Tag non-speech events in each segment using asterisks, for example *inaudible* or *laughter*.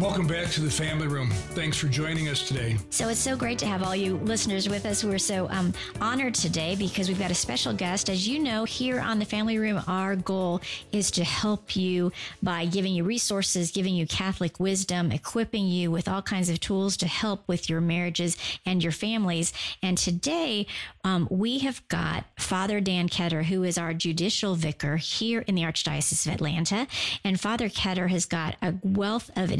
Welcome back to the family room. Thanks for joining us today. So it's so great to have all you listeners with us. We're so um, honored today because we've got a special guest. As you know, here on the family room, our goal is to help you by giving you resources, giving you Catholic wisdom, equipping you with all kinds of tools to help with your marriages and your families. And today, um, we have got Father Dan Ketter, who is our judicial vicar here in the Archdiocese of Atlanta. And Father Ketter has got a wealth of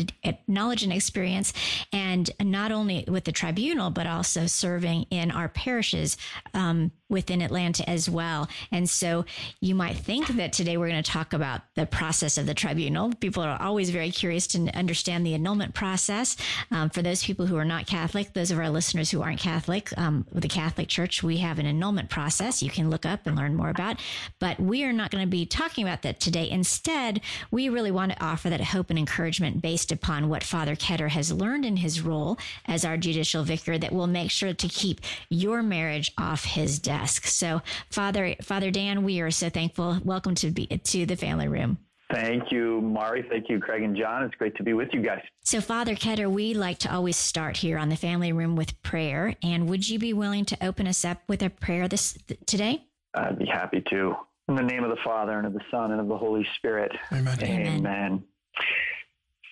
knowledge and experience, and not only with the tribunal, but also serving in our parishes um, within Atlanta as well. And so you might think that today we're going to talk about the process of the tribunal. People are always very curious to understand the annulment process. Um, for those people who are not Catholic, those of our listeners who aren't Catholic, um, with the Catholic Church, we have an annulment process you can look up and learn more about. But we are not going to be talking about that today. Instead, we really want to offer that hope and encouragement based upon what Father Ketter has learned in his role as our judicial vicar that will make sure to keep your marriage off his desk desk. So, Father, Father Dan, we are so thankful. Welcome to be to the family room. Thank you, Mari. Thank you, Craig and John. It's great to be with you guys. So, Father Ketter, we like to always start here on the family room with prayer. And would you be willing to open us up with a prayer this today? I'd be happy to. In the name of the Father and of the Son and of the Holy Spirit. Amen. Amen. Amen.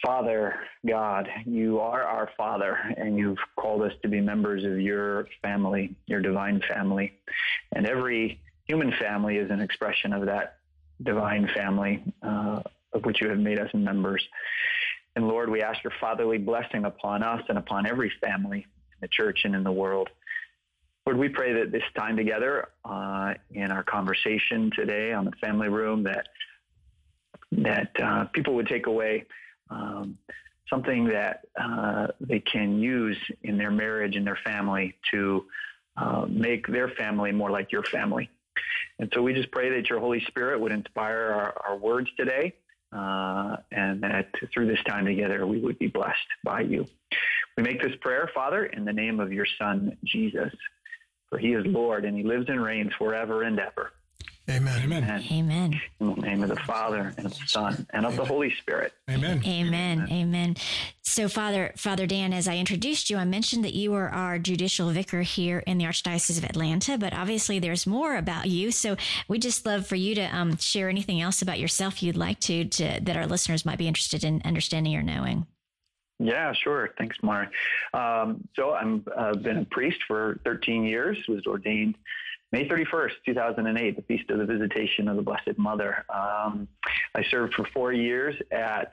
Father God, you are our Father, and you've called us to be members of your family, your divine family. And every human family is an expression of that divine family uh, of which you have made us members. And Lord, we ask your fatherly blessing upon us and upon every family in the church and in the world. Lord, we pray that this time together uh, in our conversation today on the family room that that uh, people would take away um, something that uh, they can use in their marriage and their family to uh, make their family more like your family. And so we just pray that your Holy Spirit would inspire our, our words today uh, and that through this time together we would be blessed by you. We make this prayer, Father, in the name of your Son, Jesus, for he is Lord and he lives and reigns forever and ever. Amen. Amen. Amen. In the name of the Father and of the Son and of Amen. the Holy Spirit. Amen. Amen. Amen. So, Father, Father Dan, as I introduced you, I mentioned that you were our judicial vicar here in the Archdiocese of Atlanta, but obviously there's more about you. So, we just love for you to um, share anything else about yourself you'd like to, to that our listeners might be interested in understanding or knowing. Yeah, sure. Thanks, Mari. Um, so, I've uh, been a priest for 13 years. Was ordained May 31st, 2008, the Feast of the Visitation of the Blessed Mother. Um, I served for four years at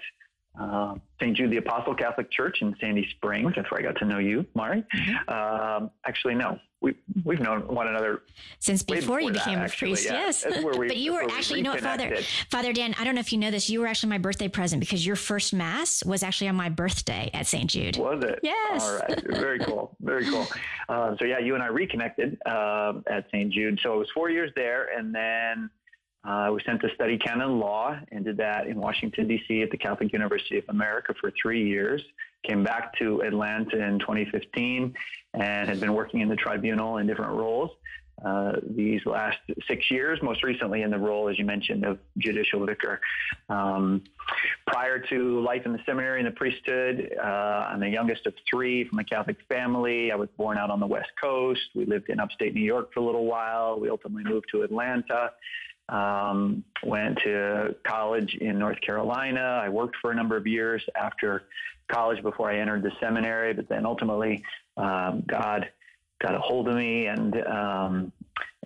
uh, St. Jude the Apostle Catholic Church in Sandy Springs. That's where I got to know you, Mari. Mm-hmm. Um, actually, no, we we've known one another since before, before you became that, a priest. Yeah. Yes, *laughs* we, but you were actually, you know what, Father Father Dan. I don't know if you know this. You were actually my birthday present because your first mass was actually on my birthday at St. Jude. Was it? Yes. All right. Very cool. Very cool. *laughs* Uh, so yeah, you and I reconnected uh, at St. Jude. So it was four years there, and then. Uh, we sent to study canon law and did that in Washington, D.C. at the Catholic University of America for three years came back to Atlanta in 2015 and had been working in the tribunal in different roles. Uh, these last six years, most recently in the role, as you mentioned, of judicial vicar. Um, prior to life in the seminary and the priesthood, uh, I'm the youngest of three from a Catholic family. I was born out on the West Coast. We lived in upstate New York for a little while. We ultimately moved to Atlanta. Um, went to college in North Carolina. I worked for a number of years after college before I entered the seminary, but then ultimately um, God got a hold of me and um,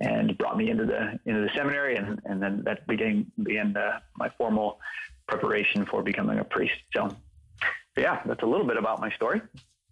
and brought me into the into the seminary, and, and then that began began the, my formal preparation for becoming a priest. So, yeah, that's a little bit about my story.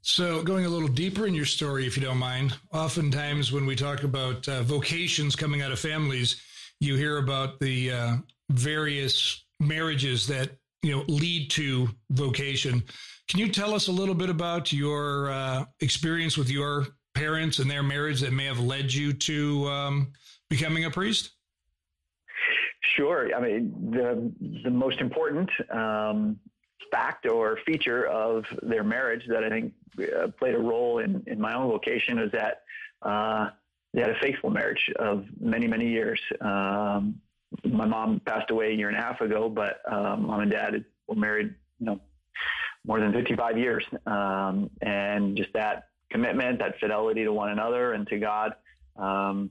So, going a little deeper in your story, if you don't mind, oftentimes when we talk about uh, vocations coming out of families, you hear about the uh, various marriages that you know lead to vocation. Can you tell us a little bit about your uh, experience with your parents and their marriage that may have led you to um, becoming a priest? Sure. I mean, the the most important um, fact or feature of their marriage that I think uh, played a role in, in my own vocation is that uh, they had a faithful marriage of many, many years. Um, my mom passed away a year and a half ago, but um, mom and dad were married, you know, more than 55 years. Um, and just that commitment, that fidelity to one another and to God, um,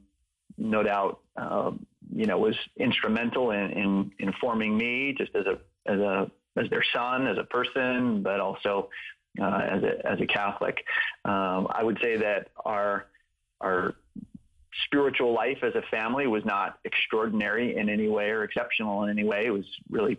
no doubt, uh, you know, was instrumental in, in, in forming me just as a, as a, as their son, as a person, but also uh, as a as a Catholic. Um, I would say that our our spiritual life as a family was not extraordinary in any way or exceptional in any way. It was really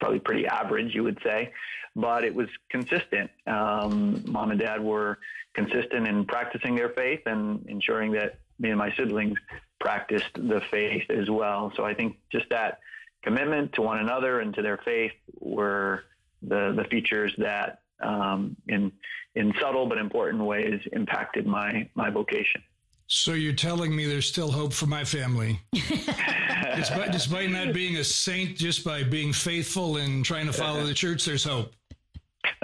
probably pretty average, you would say, but it was consistent. Um, Mom and Dad were consistent in practicing their faith and ensuring that me and my siblings practiced the faith as well. So I think just that commitment to one another and to their faith were the the features that um, in in subtle but important ways impacted my my vocation. So you're telling me there's still hope for my family, *laughs* despite, despite not being a saint, just by being faithful and trying to follow the church. There's hope.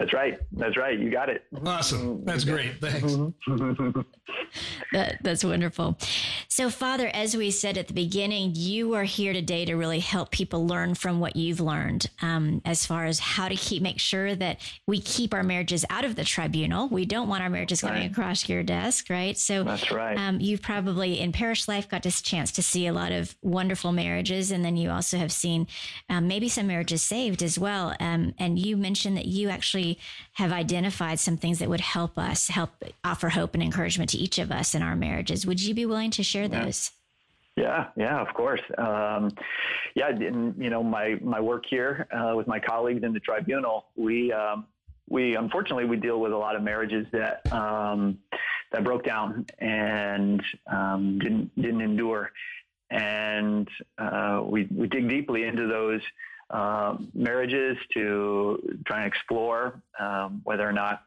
That's right. That's right. You got it. Awesome. That's great. Thanks. *laughs* that, that's wonderful. So, Father, as we said at the beginning, you are here today to really help people learn from what you've learned um, as far as how to keep make sure that we keep our marriages out of the tribunal. We don't want our marriages coming across your desk, right? So, that's right. Um, you've probably in parish life got this chance to see a lot of wonderful marriages, and then you also have seen um, maybe some marriages saved as well. Um, and you mentioned that you actually have identified some things that would help us, help offer hope and encouragement to each of us in our marriages. Would you be willing to share yeah. those? Yeah, yeah, of course. Um, yeah, and, you know, my, my work here uh, with my colleagues in the tribunal, we, um, we unfortunately we deal with a lot of marriages that um, that broke down and um, didn't didn't endure, and uh, we we dig deeply into those uh, marriages to try and explore um, whether or not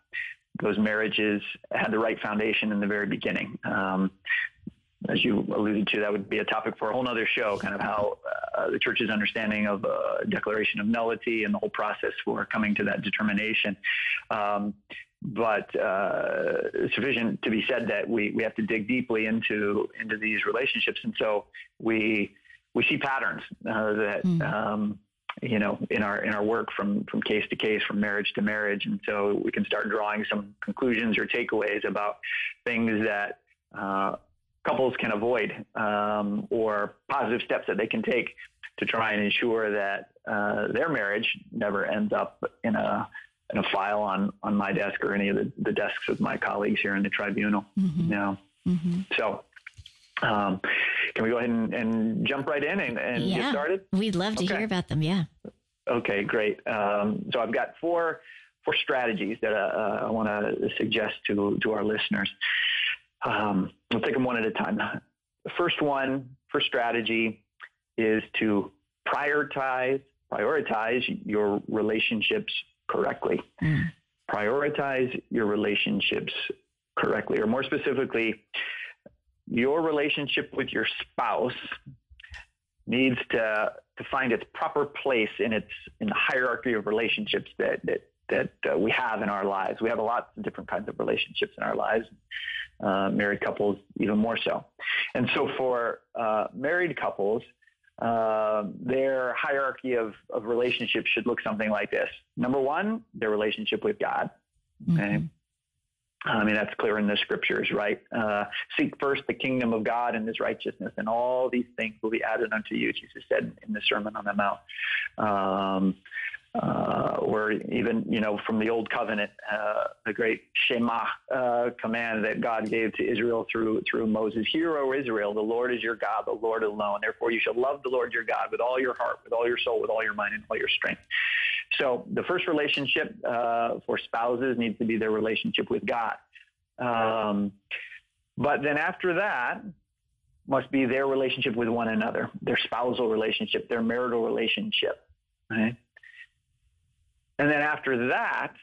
those marriages had the right foundation in the very beginning. Um, as you alluded to, that would be a topic for a whole other show, kind of how uh, the church's understanding of a declaration of nullity and the whole process for coming to that determination. Um, but uh, sufficient to be said that we, we have to dig deeply into into these relationships, and so we we see patterns uh, that mm. um, you know, in our in our work from from case to case, from marriage to marriage, and so we can start drawing some conclusions or takeaways about things that uh, couples can avoid um, or positive steps that they can take to try and ensure that uh, their marriage never ends up in a in a file on on my desk or any of the, the desks of my colleagues here in the tribunal. Mm-hmm. You know, mm-hmm. so um, can we go ahead and, and jump right in and, and yeah. get started? We'd love to okay. hear about them. Yeah. Okay, great. Um, so I've got four four strategies that uh, I want to suggest to to our listeners. Um, we'll take them one at a time. The first one, first strategy, is to prioritize prioritize your relationships correctly. Mm. Prioritize your relationships correctly, or more specifically, your relationship with your spouse needs to to find its proper place in its in the hierarchy of relationships that that that uh, we have in our lives. We have a lot of different kinds of relationships in our lives. Uh, married couples even more so. And so for uh, married couples, uh, their hierarchy of, of relationships should look something like this. Number one, their relationship with God. Okay. Mm-hmm. I mean, that's clear in the scriptures, right? Uh, seek first the kingdom of God and his righteousness, and all these things will be added unto you, Jesus said in the Sermon on the Mount. Um, uh, or even, you know, from the Old Covenant, uh, the great Shema uh, command that God gave to Israel through through Moses. Hear, O Israel, the Lord is your God, the Lord alone. Therefore, you shall love the Lord your God with all your heart, with all your soul, with all your mind, and all your strength. So the first relationship uh, for spouses needs to be their relationship with God. Um, but then after that must be their relationship with one another, their spousal relationship, their marital relationship. Right? And then after that,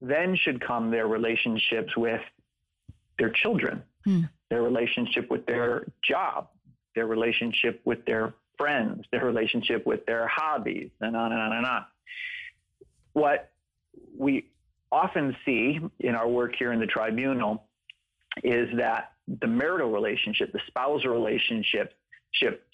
then should come their relationships with their children, hmm. their relationship with their job, their relationship with their friends, their relationship with their hobbies, and on and on and on. What we often see in our work here in the tribunal is that the marital relationship, the spousal relationship,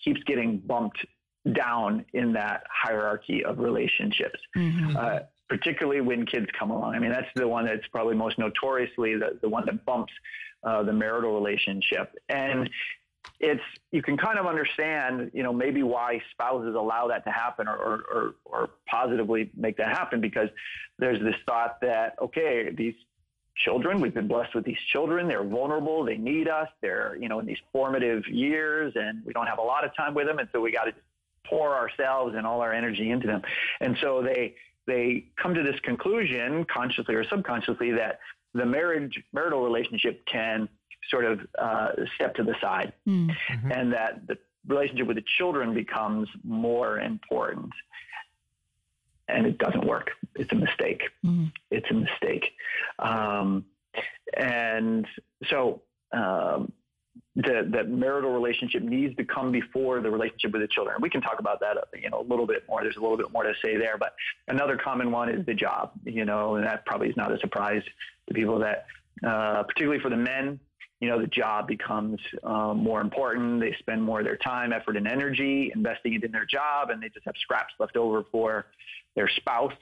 keeps getting bumped down in that hierarchy of relationships. Mm-hmm. Uh, particularly when kids come along. I mean, that's the one that's probably most notoriously the, the one that bumps uh, the marital relationship. And it's you can kind of understand, you know, maybe why spouses allow that to happen or, or, or, positively make that happen because there's this thought that okay, these children. We've been blessed with these children. They're vulnerable. They need us. They're, you know, in these formative years and we don't have a lot of time with them. And so we got to pour ourselves and all our energy into them. And so they, they come to this conclusion, consciously or subconsciously, that the marriage marital relationship can sort of uh, step to the side, hmm. mm-hmm. and that the relationship with the children becomes more important. And it doesn't work. It's a mistake. Mm. It's a mistake. Um, and so um, that that marital relationship needs to come before the relationship with the children. We can talk about that, you know, a little bit more. There's a little bit more to say there, but another common one is the job, you know, and that probably is not a surprise to people that, uh, particularly for the men, you know, the job becomes um, more important. They spend more of their time, effort, and energy investing it in their job, and they just have scraps left over for their spouse,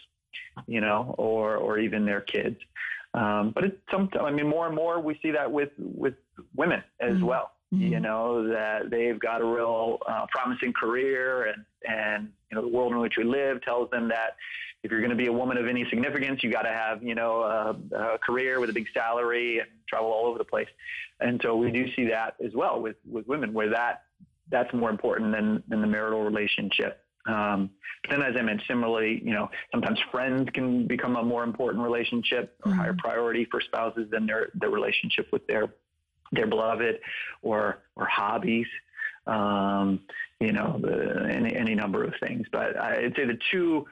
you know, or or even their kids. Um, but it's some, I mean, more and more we see that with, with women as mm-hmm. well. Mm-hmm. You know that they've got a real uh, promising career, and and you know the world in which we live tells them that if you're going to be a woman of any significance, you got to have you know a, a, career with a big salary and travel all over the place. And so we do see that as well with with women, where that that's more important than than the marital relationship. Um, but then, as I mentioned, similarly, you know, sometimes friends can become a more important relationship or mm-hmm. higher priority for spouses than their their relationship with their their beloved or or hobbies. Um, you know, the, any any number of things. But I'd say the two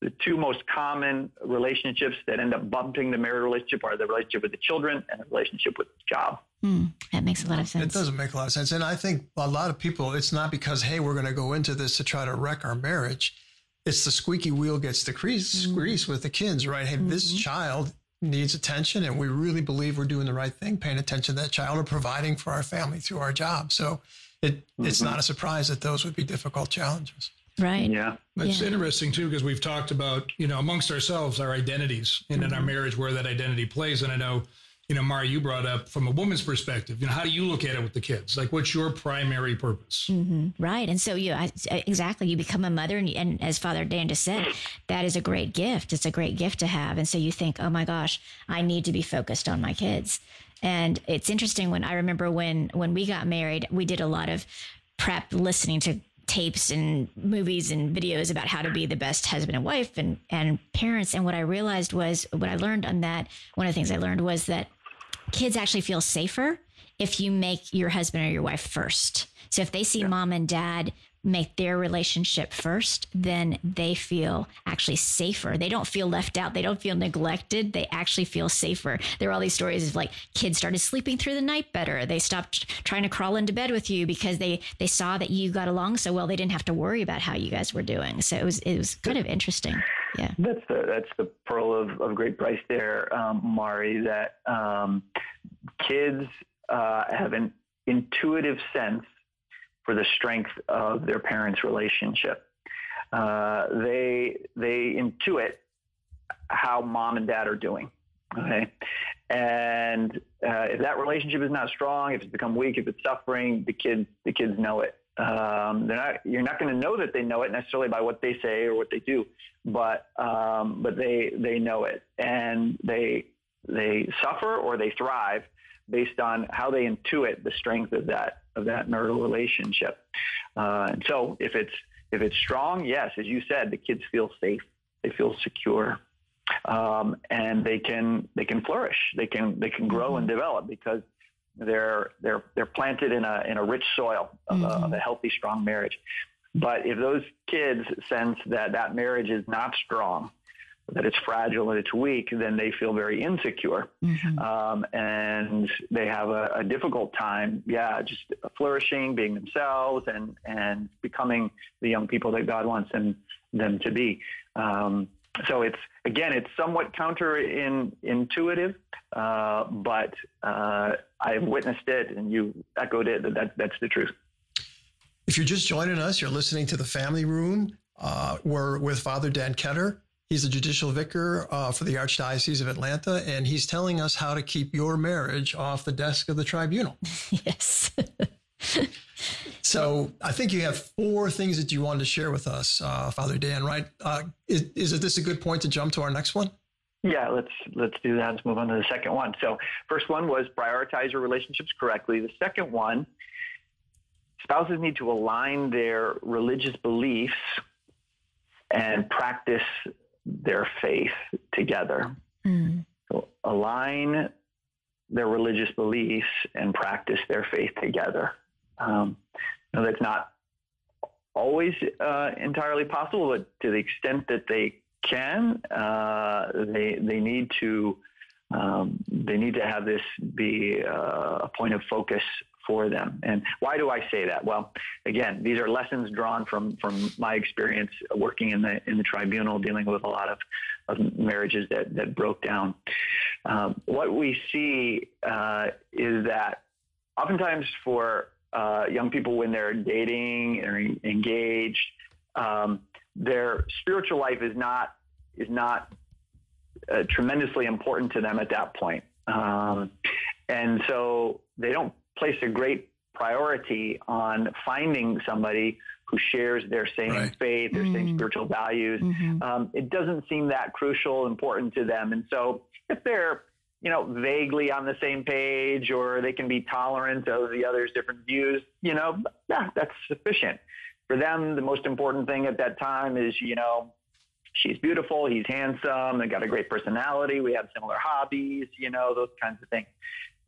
the two most common relationships that end up bumping the marital relationship are the relationship with the children and the relationship with the job. Mm, that makes a lot of sense. It doesn't make a lot of sense. And I think a lot of people, it's not because, hey, we're going to go into this to try to wreck our marriage. It's the squeaky wheel gets the grease, mm. grease with the kids, right? Hey, mm-hmm. this child needs attention and we really believe we're doing the right thing, paying attention to that child or providing for our family through our job. So it, mm-hmm. it's not a surprise that those would be difficult challenges. Right. Yeah. It's yeah. interesting too, because we've talked about, you know, amongst ourselves, our identities and mm-hmm. in our mm-hmm. marriage, where that identity plays. And I know, you know, Mara, you brought up from a woman's perspective, you know, how do you look at it with the kids? Like, what's your primary purpose? Mm-hmm. Right. And so you, exactly, you become a mother. And, and as Father Dan just said, that is a great gift. It's a great gift to have. And so you think, oh my gosh, I need to be focused on my kids. And it's interesting when I remember when, when we got married, we did a lot of prep listening to tapes and movies and videos about how to be the best husband and wife and, and parents. And what I realized was what I learned on that, one of the things I learned was that kids actually feel safer if you make your husband or your wife first. So if they see yeah. mom and dad make their relationship first, then they feel actually safer. They don't feel left out. They don't feel neglected. They actually feel safer. There are all these stories of like kids started sleeping through the night better. They stopped trying to crawl into bed with you because they they saw that you got along so well. They didn't have to worry about how you guys were doing. So it was it was kind of interesting. Yeah, that's the that's the pearl of, of great price there, um, Mari. That um, kids uh, have an intuitive sense for the strength of their parents' relationship. Uh, they they intuit how mom and dad are doing. Okay, and uh, if that relationship is not strong, if it's become weak, if it's suffering, the kids the kids know it. Um, they're not. You're not going to know that they know it necessarily by what they say or what they do, but um, but they they know it, and they they suffer or they thrive based on how they intuit the strength of that of that marital relationship. Uh, and so if it's if it's strong, yes, as you said, the kids feel safe, they feel secure, um, and they can they can flourish, they can they can grow mm-hmm. and develop because they're they're they're planted in a in a rich soil of, mm-hmm. a, of a healthy, strong marriage. But if those kids sense that that marriage is not strong, that it's fragile and it's weak, then they feel very insecure. Mm-hmm. Um, and they have a, a, difficult time, yeah, just flourishing, being themselves and, and becoming the young people that God wants them, them to be. Um, so it's, again, it's somewhat counterintuitive, uh, but uh, I've witnessed it and you echoed it that, that that's the truth. If you're just joining us, you're listening to the Family Room. Uh, we're with Father Dan Ketter. He's the judicial vicar uh, for the Archdiocese of Atlanta, and he's telling us how to keep your marriage off the desk of the tribunal. *laughs* Yes. *laughs* so I think you have four things that you wanted to share with us, uh, Father Dan. Right? Uh, is, is this a good point to jump to our next one? Yeah, let's let's do that. Let's move on to the second one. So, first one was prioritize your relationships correctly. The second one, spouses need to align their religious beliefs and practice their faith together. Mm. So align their religious beliefs and practice their faith together. Um, know, that's not always uh, entirely possible, but to the extent that they can, uh, they they need to um, they need to have this be uh, a point of focus for them. And why do I say that? Well, again, these are lessons drawn from from my experience working in the in the tribunal, dealing with a lot of, of marriages that that broke down. Um, what we see uh, is that oftentimes for uh, young people when they're dating or engaged, um, their spiritual life is not is not uh, tremendously important to them at that point. Um, and so they don't place a great priority on finding somebody who shares their same right. faith, their mm same spiritual values. Mm-hmm. Um, it doesn't seem that crucial, important to them. And so if they're, you know, vaguely on the same page or they can be tolerant of the other's different views, you know, yeah, that's sufficient. For them, the most important thing at that time is, you know, she's beautiful, he's handsome, they got a great personality, we have similar hobbies, you know, those kinds of things.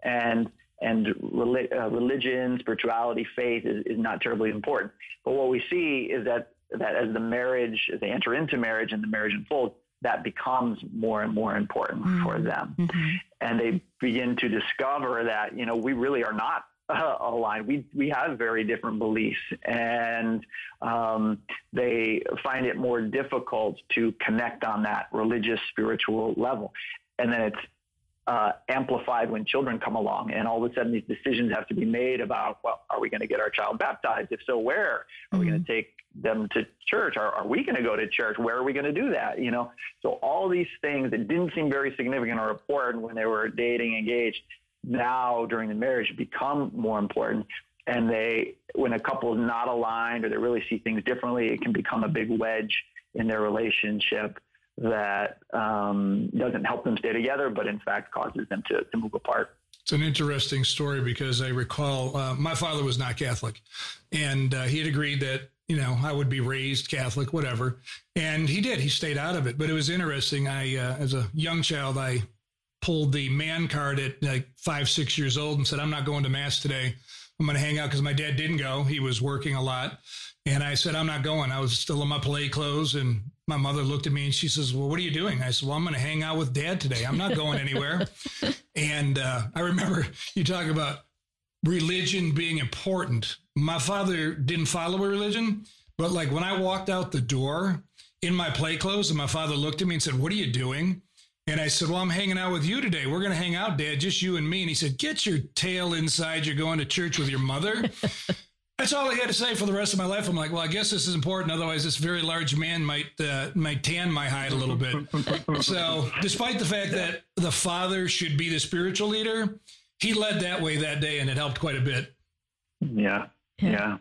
And and uh, religion, spirituality, faith is, is not terribly important. But what we see is that that as the marriage, as they enter into marriage and the marriage unfolds, that becomes more and more important mm-hmm. for them, mm-hmm. and they begin to discover that you know we really are not uh, aligned. We we have very different beliefs, and um, they find it more difficult to connect on that religious, spiritual level. And then it's uh, amplified when children come along, and all of a sudden these decisions have to be made about, well, are we going to get our child baptized? If so, where are mm-hmm. we going to take them to church? Are, are we going to go to church? Where are we going to do that? You know, so all these things that didn't seem very significant or important when they were dating, engaged, now during the marriage become more important. And they, when a couple is not aligned or they really see things differently, it can become a big wedge in their relationship that um, doesn't help them stay together, but in fact causes them to, to move apart. It's an interesting story because I recall uh, my father was not Catholic, and uh, he had agreed that you know I would be raised Catholic, whatever, and he did. He stayed out of it, but it was interesting. I, uh, as a young child, I pulled the man card at like five, six years old and said, "I'm not going to mass today. I'm going to hang out because my dad didn't go. He was working a lot." And I said, I'm not going. I was still in my play clothes and my mother looked at me and she says, Well, what are you doing? I said, Well, I'm going to hang out with dad today. I'm not going anywhere. *laughs* and uh, I remember you talk about religion being important. My father didn't follow a religion, but like when I walked out the door in my play clothes and my father looked at me and said, What are you doing? And I said, Well, I'm hanging out with you today. We're going to hang out, Dad, just you and me. And he said, Get your tail inside. You're going to church with your mother. *laughs* That's all I had to say for the rest of my life. I'm like, well, I guess this is important. Otherwise, this very large man might uh, might tan my hide a little bit. so, despite the fact that the father should be the spiritual leader, he led that way that day, and it helped quite a bit. Yeah, yeah.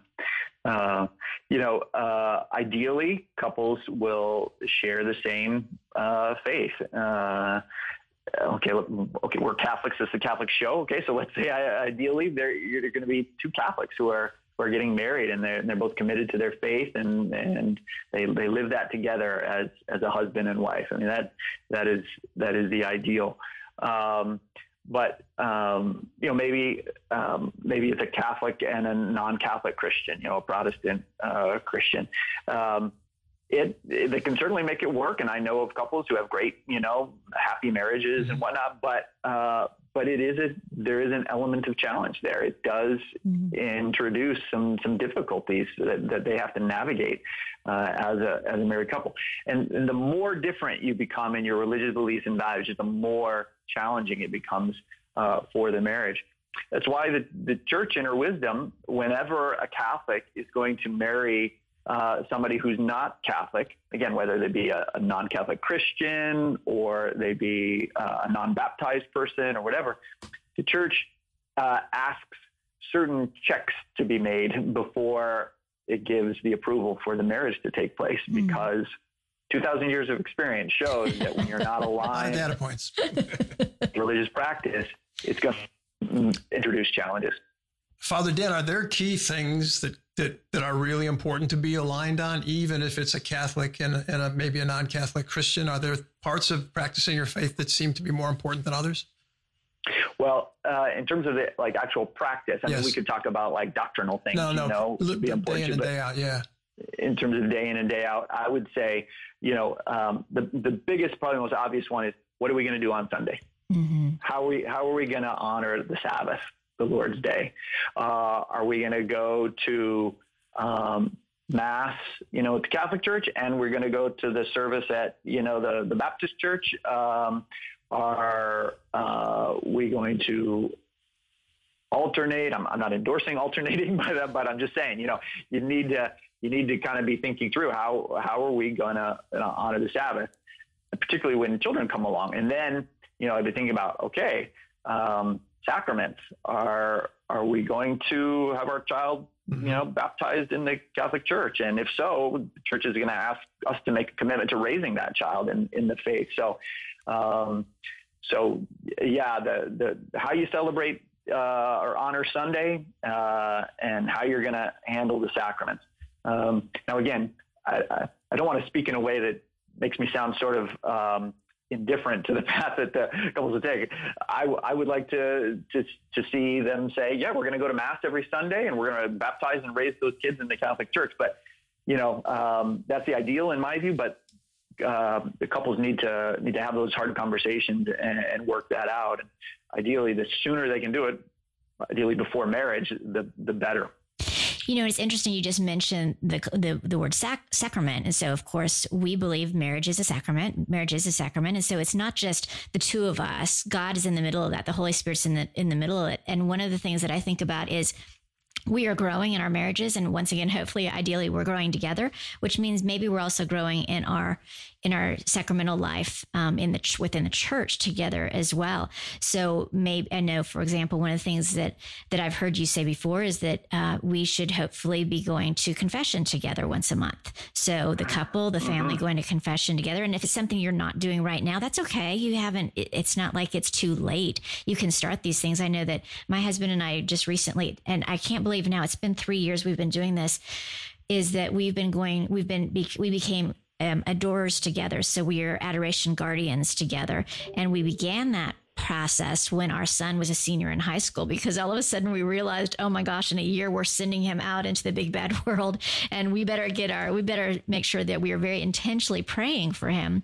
Uh, you know, uh, ideally, couples will share the same uh, faith. Uh, okay, okay, we're Catholics. This is a Catholic show. Okay, so let's say ideally, there you're going to be two Catholics who are who are getting married and they're, and they're both committed to their faith and, and they, they live that together as, as a husband and wife. I mean, that, that is, that is the ideal. Um, but um, you know maybe um, maybe it's a Catholic and a non-Catholic Christian, you know, a Protestant uh, Christian. Um, it, it, they can certainly make it work. And I know of couples who have great, you know, happy marriages mm-hmm. and whatnot, but, uh, but it is a, there is an element of challenge there. It does mm-hmm. introduce some, some difficulties that, that they have to navigate, uh, as a, as a married couple. And, and the more different you become in your religious beliefs and values, the more challenging it becomes, uh, for the marriage. That's why the, the church in her wisdom, whenever a Catholic is going to marry uh, somebody who's not Catholic, again, whether they be a, a non-Catholic Christian or they be uh, a non-baptized person or whatever, the church uh, asks certain checks to be made before it gives the approval for the marriage to take place mm. because 2,000 years of experience shows that when you're not *laughs* aligned data points religious practice, it's going to introduce challenges. Father Dan, are there key things that, that, that are really important to be aligned on, even if it's a Catholic and, and a, maybe a non Catholic Christian? Are there parts of practicing your faith that seem to be more important than others? Well, uh, in terms of the like actual practice, I yes. mean, we could talk about like doctrinal things. No, no, you know, be day in and day out. Yeah. In terms of day in and day out, I would say, you know, um, the the biggest, probably most obvious one is what are we going to do on Sunday? Mm-hmm. How are we how are we going to honor the Sabbath? The Lord's Day? Uh, are we going to go to um, mass, you know, at the Catholic Church, and we're going to go to the service at, you know, the the Baptist Church? Um, are uh, we going to alternate? I'm, I'm not endorsing alternating, *laughs* but but I'm just saying, you know, you need to you need to kind of be thinking through how how are we going to honor the Sabbath, particularly when children come along, and then you know, I'd be thinking about okay. Um, sacraments. Are are we going to have our child, mm-hmm. you know, baptized in the Catholic Church? And if so, the church is going to ask us to make a commitment to raising that child in, in the faith. So, um, so yeah, the the how you celebrate uh, or honor Sunday uh, and how you're going to handle the sacraments. Um, now, again, I, I, I, don't want to speak in a way that makes me sound sort of um, indifferent to the *laughs* path that the couples would take. I, I would like to, to, to see them say, yeah, we're going to go to mass every Sunday and we're going to baptize and raise those kids in the Catholic Church. But, you know, um, that's the ideal in my view, but uh, the couples need to need to have those hard conversations and, and work that out. And ideally, the sooner they can do it, ideally before marriage, the, the better. You know, it's interesting. You just mentioned the the, the word sac- sacrament, and so of course we believe marriage is a sacrament. Marriage is a sacrament, and so it's not just the two of us. God is in the middle of that. The Holy Spirit's in the in the middle of it. And one of the things that I think about is we are growing in our marriages and once again hopefully ideally we're growing together which means maybe we're also growing in our in our sacramental life um, in the ch- within the church together as well. So maybe I know, for example, one of the things that that I've heard you say before is that uh, we should hopefully be going to confession together once a month. So the couple, the family, mm-hmm. going to confession together. And if it's something you're not doing right now, that's okay. You haven't. It's not like it's too late. You can start these things. I know that my husband and I just recently, and I can't believe now it's been three years we've been doing this is that we've been going, we've been, we became um, adorers together. So we are adoration guardians together. And we began that process when our son was a senior in high school because all of a sudden we realized oh my gosh in a year we're sending him out into the big bad *laughs* world and we better get our we better make sure that we are very intentionally praying for him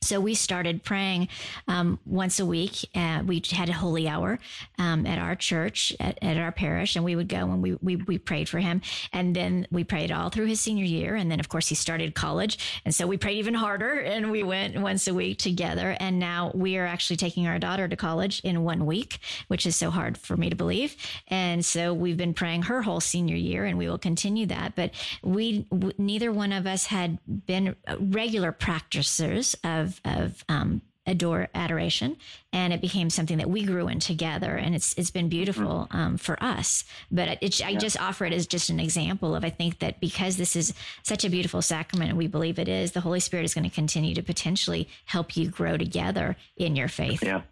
so we started praying um, once a week. Uh, we had a holy hour um, at our church, at, at, our parish, and we would go and we, we, we prayed for him. And then we prayed all through his senior year. And then, of course, he started college. And so we prayed even harder and we went once a week together. And now we are actually taking our daughter to college in one week, which is so hard for me to believe. And so we've been praying her whole senior year and we will continue that. But we, neither one of us had been regular practitioners of of, of um, adore adoration and it became something that we grew in together and it's it's been beautiful mm-hmm. um, for us. But it, i just offer it as just an example of i think that because this is such a beautiful sacrament and we believe it is the holy spirit is going to continue to potentially help you grow together in your faith. Yeah.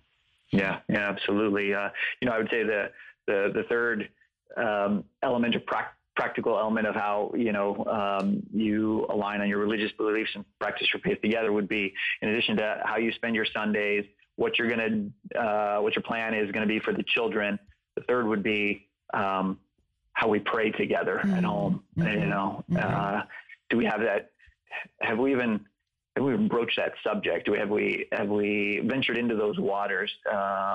Yeah yeah absolutely. Uh, you know i would say the the, the third um, element of practice practical element of how you know um, you align on your religious beliefs and practice your faith together would be in addition to how you spend your Sundays, what you're going to uh, what your plan is going to be for the children. The third would be um, how we pray together mm-hmm. at home. Mm-hmm. You know, mm-hmm. uh, do we have that have we even have we even broached that subject? Do we Have we have we ventured into those waters? Uh,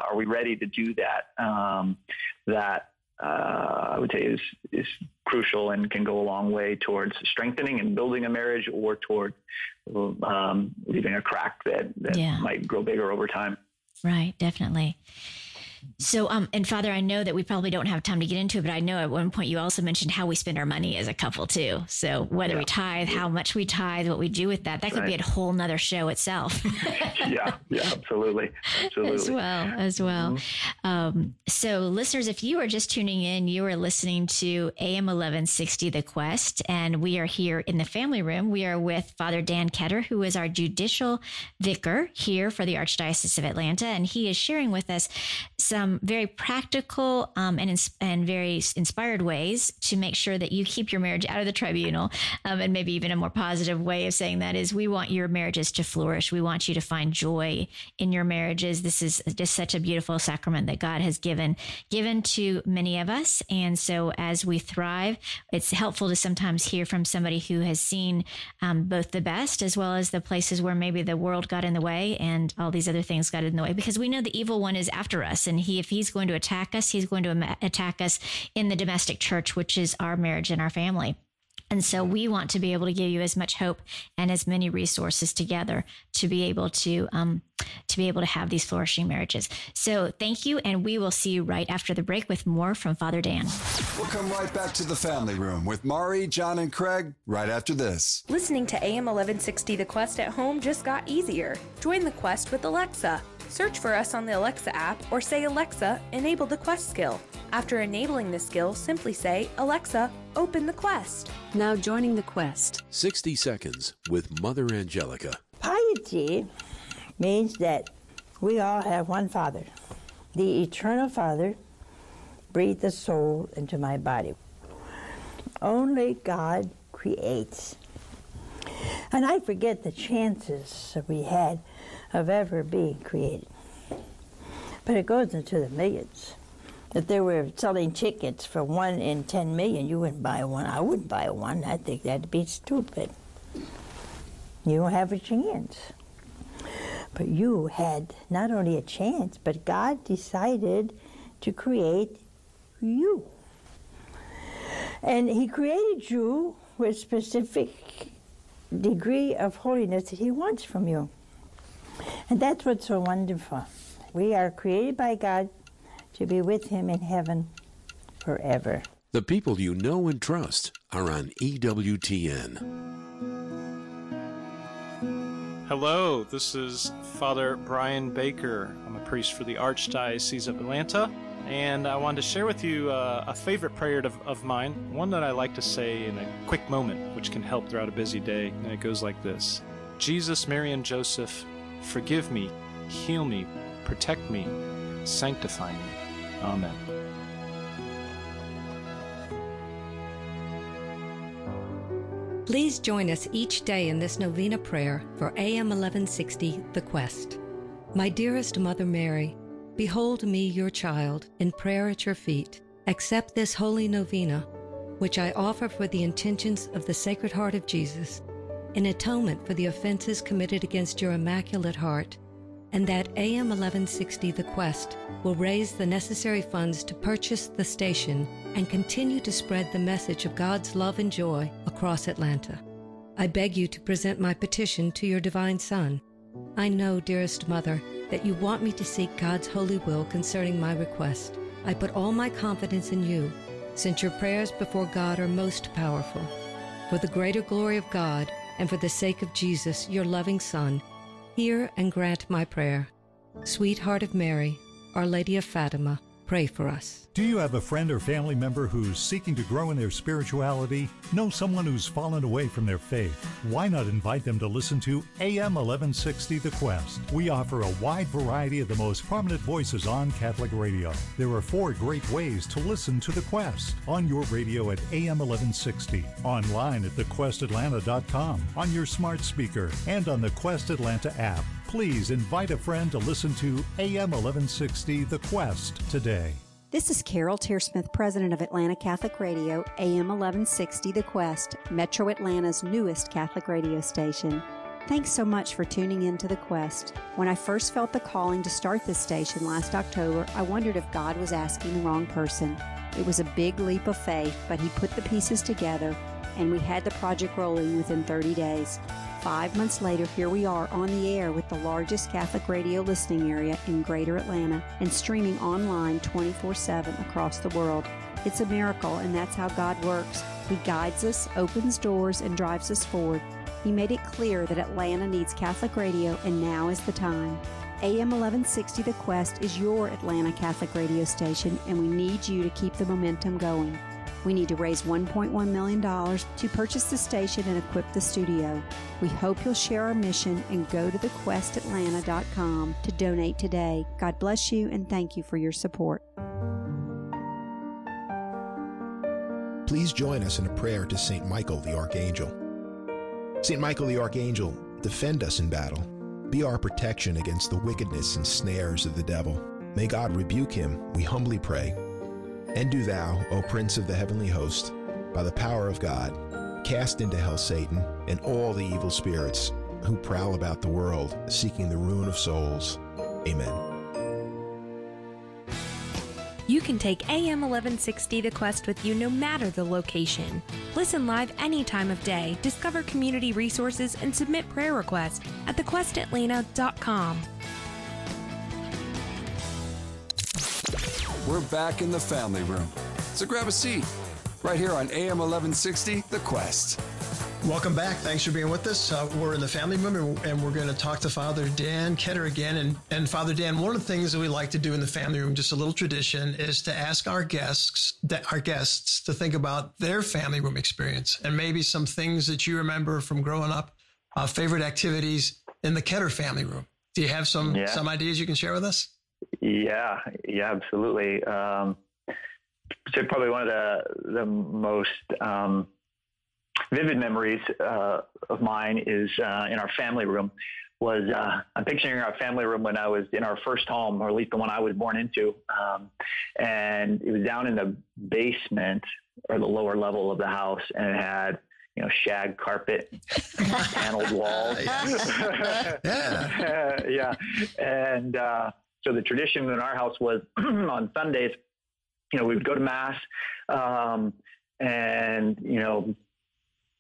are we ready to do that? Um, that uh, I would say is is crucial and can go a long way towards strengthening and building a marriage, or toward um, leaving a crack that that yeah. might grow bigger over time. Right, definitely. So, um, and Father, I know that we probably don't have time to get into it, but I know at one point you also mentioned how we spend our money as a couple too. So whether yeah. we tithe, how much we tithe, what we do with that, that could right. be a whole nother show itself. *laughs* yeah, yeah, absolutely, absolutely. As well, as well. Mm-hmm. Um, so, listeners, if you are just tuning in, you are listening to AM eleven sixty, The Quest, and we are here in the family room. We are with Father Dan Ketter, who is our judicial vicar here for the Archdiocese of Atlanta, and he is sharing with us some very practical um, and ins- and very inspired ways to make sure that you keep your marriage out of the tribunal. Um, and maybe even a more positive way of saying that is, we want your marriages to flourish. We want you to find joy in your marriages. This is just such a beautiful sacrament that God has given given to many of us. And so, as we thrive, it's helpful to sometimes hear from somebody who has seen um, both the best as well as the places where maybe the world got in the way and all these other things got in the way. Because we know the evil one is after us, and he, if he's going to attack us, he's going to attack us in the domestic church, which is our marriage and our family. And so we want to be able to give you as much hope and as many resources together to be able to um, to be able to have these flourishing marriages. So thank you, and we will see you right after the break with more from Father Dan. We'll come right back to the family room with Mari, John, and Craig right after this. Listening to AM 1160 The Quest at home just got easier. Join the Quest with Alexa. Search for us on the Alexa app or say, Alexa, enable the Quest skill. After enabling the skill, simply say, Alexa, open the Quest. Now joining the Quest. 60 Seconds with Mother Angelica. Piety means that we all have one Father. The Eternal Father breathed the soul into my body. Only God creates. And I forget the chances that we had of ever being created. But it goes into the millions. If they were selling tickets for one in 10 million, you wouldn't buy one. I wouldn't buy one. I think that'd be stupid. You don't have a chance. But you had not only a chance, but God decided to create you. And He created you with specific degree of holiness that He wants from you. And that's what's so wonderful. We are created by God to be with Him in heaven forever. The people you know and trust are on EWTN. Hello, this is Father Brian Baker. I'm a priest for the Archdiocese of Atlanta, and I wanted to share with you uh, a favorite prayer of, of mine, one that I like to say in a quick moment, which can help throughout a busy day, and it goes like this Jesus, Mary, and Joseph, Forgive me, heal me, protect me, sanctify me. Amen. Please join us each day in this novena prayer for AM 1160 The Quest. My dearest Mother Mary, behold me, your child, in prayer at your feet. Accept this holy novena, which I offer for the intentions of the Sacred Heart of Jesus in atonement for the offenses committed against your Immaculate Heart, and that AM 1160 The Quest will raise the necessary funds to purchase the station and continue to spread the message of God's love and joy across Atlanta. I beg you to present my petition to your Divine Son. I know, dearest Mother, that you want me to seek God's holy will concerning my request. I put all my confidence in you, since your prayers before God are most powerful. For the greater glory of God, and for the sake of Jesus, your loving Son, hear and grant my prayer. Sweetheart of Mary, Our Lady of Fatima, pray for us. Do you have a friend or family member who's seeking to grow in their spirituality? Know someone who's fallen away from their faith? Why not invite them to listen to AM 1160 The Quest? We offer a wide variety of the most prominent voices on Catholic radio. There are four great ways to listen to The Quest on your radio at AM 1160, online at thequestatlanta.com, on your smart speaker, and on the Quest Atlanta app please invite a friend to listen to AM 1160 The Quest today. This is Carol Tearsmith, President of Atlanta Catholic Radio, AM 1160 The Quest, Metro Atlanta's newest Catholic radio station. Thanks so much for tuning in to The Quest. When I first felt the calling to start this station last October, I wondered if God was asking the wrong person. It was a big leap of faith, but He put the pieces together, and we had the project rolling within 30 days. Five months later, here we are on the air with the largest Catholic radio listening area in Greater Atlanta and streaming online 24 7 across the world. It's a miracle, and that's how God works. He guides us, opens doors, and drives us forward. He made it clear that Atlanta needs Catholic radio, and now is the time. AM 1160 The Quest is your Atlanta Catholic radio station, and we need you to keep the momentum going. We need to raise $1.1 million to purchase the station and equip the studio. We hope you'll share our mission and go to thequestatlanta.com to donate today. God bless you and thank you for your support. Please join us in a prayer to St. Michael the Archangel. St. Michael the Archangel, defend us in battle. Be our protection against the wickedness and snares of the devil. May God rebuke him, we humbly pray. And do thou, O Prince of the heavenly host, by the power of God, cast into hell Satan and all the evil spirits who prowl about the world seeking the ruin of souls. Amen. You can take AM 1160 The Quest with you no matter the location. Listen live any time of day, discover community resources, and submit prayer requests at thequestatlanta.com. We're back in the family room. So grab a seat right here on AM 1160, The Quest. Welcome back. Thanks for being with us. Uh, we're in the family room and we're going to talk to Father Dan Ketter again. And, and Father Dan, one of the things that we like to do in the family room, just a little tradition, is to ask our guests, our guests to think about their family room experience and maybe some things that you remember from growing up, uh, favorite activities in the Ketter family room. Do you have some, yeah. some ideas you can share with us? Yeah, yeah, absolutely. Um, so probably one of the the most um, vivid memories uh, of mine is uh, in our family room. Was uh, I'm picturing our family room when I was in our first home, or at least the one I was born into, um, and it was down in the basement or the lower level of the house, and it had you know, shag carpet, *laughs* paneled walls. yeah. *laughs* yeah. And uh, so the tradition in our house was *clears throat* on Sundays, you know, we would go to mass, um, and you know,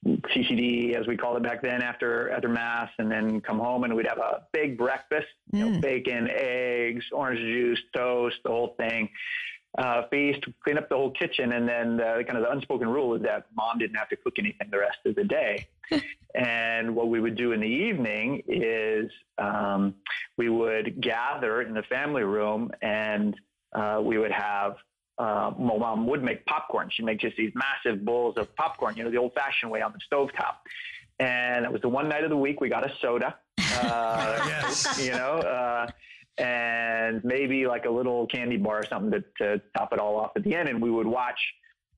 CCD as we called it back then after after mass, and then come home and we'd have a big breakfast, you know, mm. bacon, eggs, orange juice, toast, the whole thing. Uh, feast, clean up the whole kitchen, and then the, kind of the unspoken rule is that mom didn't have to cook anything the rest of the day. *laughs* and what we would do in the evening is um, we would gather in the family room, and uh, we would have uh, my mom would make popcorn. She'd make just these massive bowls of popcorn, you know, the old fashioned way on the stove top. And it was the one night of the week we got a soda, uh, *laughs* yes. you know, uh, and maybe like a little candy bar or something to, to top it all off at the end. And we would watch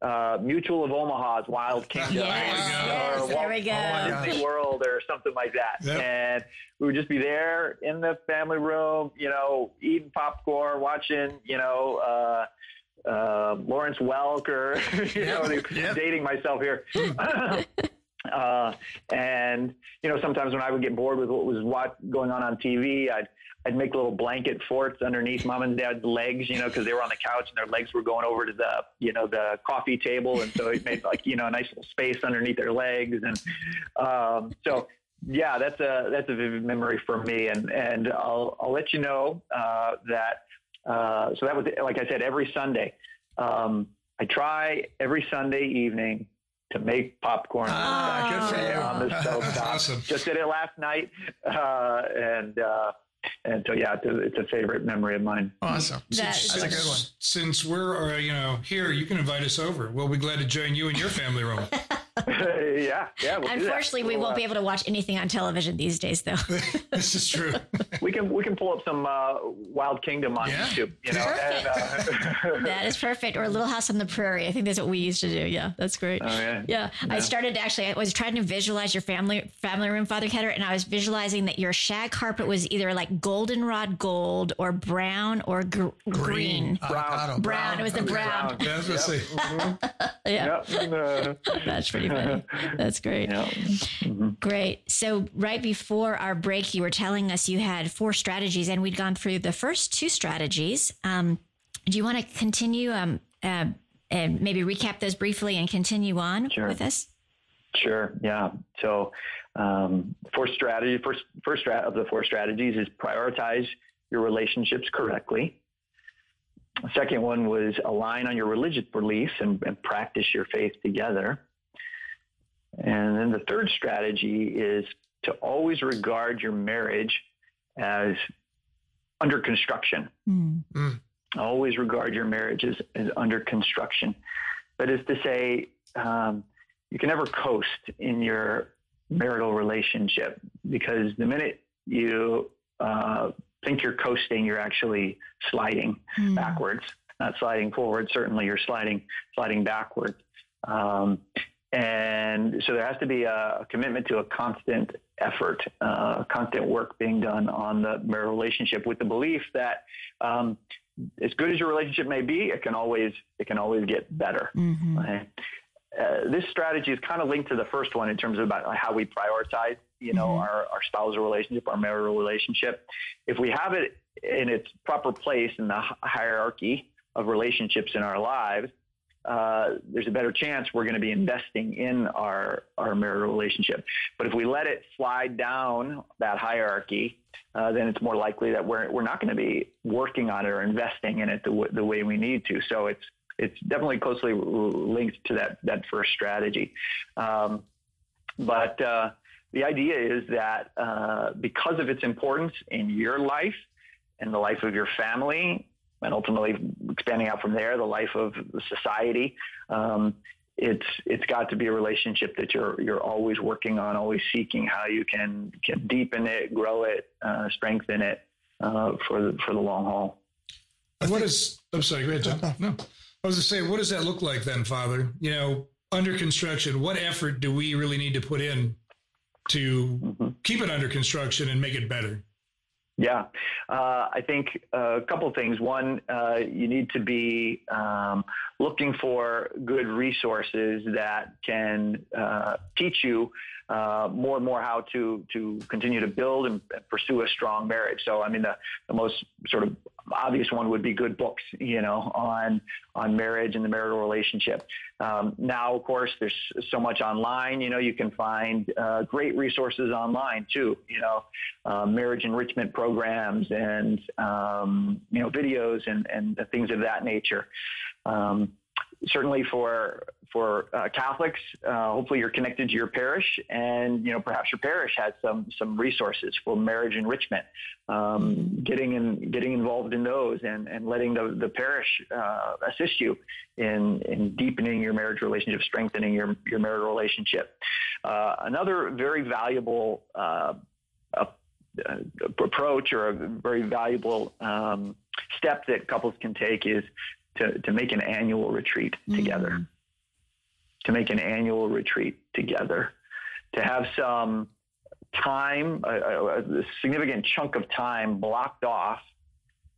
uh, Mutual of Omaha's Wild Kingdom yes, or there we go. Disney World or something like that. Yep. And we would just be there in the family room, you know, eating popcorn, watching, you know, uh, uh, Lawrence Welk or, *laughs* you know, *laughs* yep. dating myself here. *laughs* uh, and, you know, sometimes when I would get bored with what was what going on on TV, I'd, I'd make little blanket forts underneath mom and dad's legs, you know, because they were on the couch and their legs were going over to the, you know, the coffee table. And so it made like, you know, a nice little space underneath their legs. And um, so, yeah, that's a, that's a vivid memory for me. And, and I'll, I'll let you know uh, that uh, so that was, like I said, every Sunday. Um, I try every Sunday evening to make popcorn ah, on the stove top. awesome. Just did it last night, uh, and uh, and so yeah, it's a, it's a, favorite memory of mine. Awesome. That's, That's a good one. Since we're uh, you know here, you can invite us over. We'll be glad to join you in your family room. *laughs* *laughs* yeah, yeah. We'll Unfortunately, we we'll, won't uh, be able to watch anything on television these days, though. *laughs* this is true. we can we can pull up some uh, Wild Kingdom on Yeah. YouTube. You know, and, uh, *laughs* that is perfect. Or Little House on the Prairie. I think that's what we used to do. Yeah, that's great. Oh, yeah. Yeah. I started actually. I was trying to visualize your family family room, Father Ketter, and I was visualizing that your shag carpet was either like goldenrod gold or brown or gr- green. Avocado. Brown. It was the brown. Yeah, I was gonna say. Yeah. Yep. That's pretty funny. *laughs* That's great. Great. So, right before our break, you were telling us you had four strategies, and we'd gone through the first two strategies. Um, do you want to continue um, uh, and maybe recap those briefly and continue on Sure. with us? Sure. Yeah. So, um, first strategy, first first strat of the four strategies is prioritize your relationships correctly. Second one was align on your religious beliefs and, and practice your faith together. And then the third strategy is to always regard your marriage as under construction. Always regard your marriage as, as under construction. That is to say, um, you can never coast in your marital relationship because the minute you uh, think you're coasting, you're actually sliding backwards, not sliding forward. Certainly, you're sliding sliding backwards. Um, and so there has to be a, commitment to a constant effort, uh, constant work being done on the marital relationship with the belief that um, as good as your relationship may be, it can always it can always get better. Right? Uh, this strategy is kind of linked to the first one in terms of about how we prioritize, you know, our, our spousal relationship, our marital relationship. If we have it in its proper place in the hierarchy of relationships in our lives, uh, there's a better chance we're going to be investing in our, our marital relationship. But if we let it slide down that hierarchy, uh, then it's more likely that we're, we're not going to be working on it or investing in it the, w- the way we need to. So it's, it's definitely closely linked to that, that first strategy. Um, but uh, the idea is that uh, because of its importance in your life and the life of your family, and ultimately expanding out from there, the life of society, um, it's it's got to be a relationship that you're you're always working on, always seeking how you can can deepen it, grow it, uh, strengthen it uh, for the for the long haul. What is? I'm sorry. Go ahead, John. No, I was to say, what does that look like then, Father? You know, under construction, what effort do we really need to put in to keep it under construction and make it better? Yeah, uh, I think a couple things. One, uh, you need to be um, looking for good resources that can uh, teach you uh, more and more how to to continue to build and pursue a strong marriage. So, I mean, the, the most sort of obvious one would be good books, you know, on on marriage and the marital relationship. Um, now, of course, there's so much online. You know, you can find uh, great resources online too. You know, uh, marriage enrichment programs and um, you know videos and and things of that nature. Um, certainly for for uh, Catholics, uh, hopefully you're connected to your parish, and you know perhaps your parish has some some resources for marriage enrichment. Um, getting in, getting involved in those, and and letting the the parish uh, assist you in in deepening your marriage relationship, strengthening your your marital relationship. Uh, another very valuable. Uh, uh, approach or a very valuable um, step that couples can take is to, to make an annual retreat together. To make an annual retreat together. To have some time, a, a, significant chunk of time blocked off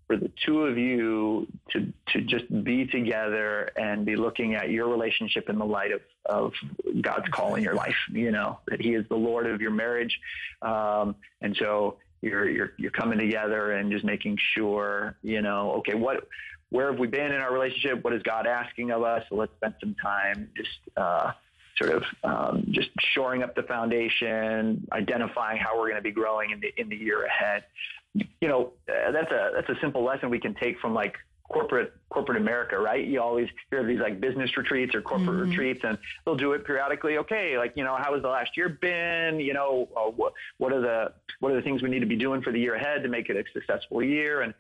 for the two of you to, to just be together and be looking at your relationship in the light of, of God's call in your life, you know, that he is the Lord of your marriage. Um, and so you're, you're, you're coming together and just making sure, you know, okay, what, where have we been in our relationship? What is God asking of us? So let's spend some time just, uh, sort of um, just shoring up the foundation, identifying how we're going to be growing in the in the year ahead. You know, uh, that's a that's a simple lesson we can take from like corporate corporate America, right? You always hear of these like business retreats or corporate Mhm. retreats, and they'll do it periodically. Okay, like you know, how has the last year been? You know, uh, what what are the what are the things we need to be doing for the year ahead to make it a successful year? And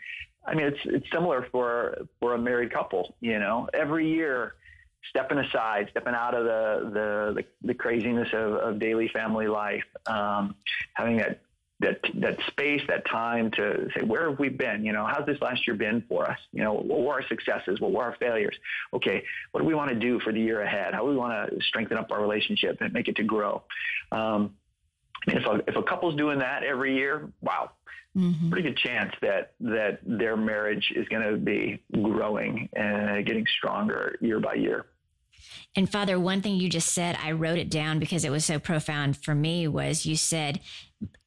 I mean, it's it's similar for for a married couple. You know, every year stepping aside, stepping out of the the the, craziness of, of, daily family life, um, having that that that space, that time to say, where have we been? You know, how's this last year been for us? You know, what were our successes? What were our failures? Okay, what do we want to do for the year ahead? How do we want to strengthen up our relationship and make it to grow? Um, if a, if a couple's doing that every year, wow, mm-hmm. pretty good chance that that their marriage is going to be growing and getting stronger year by year. And Father, one thing you just said, I wrote it down because it was so profound for me was you said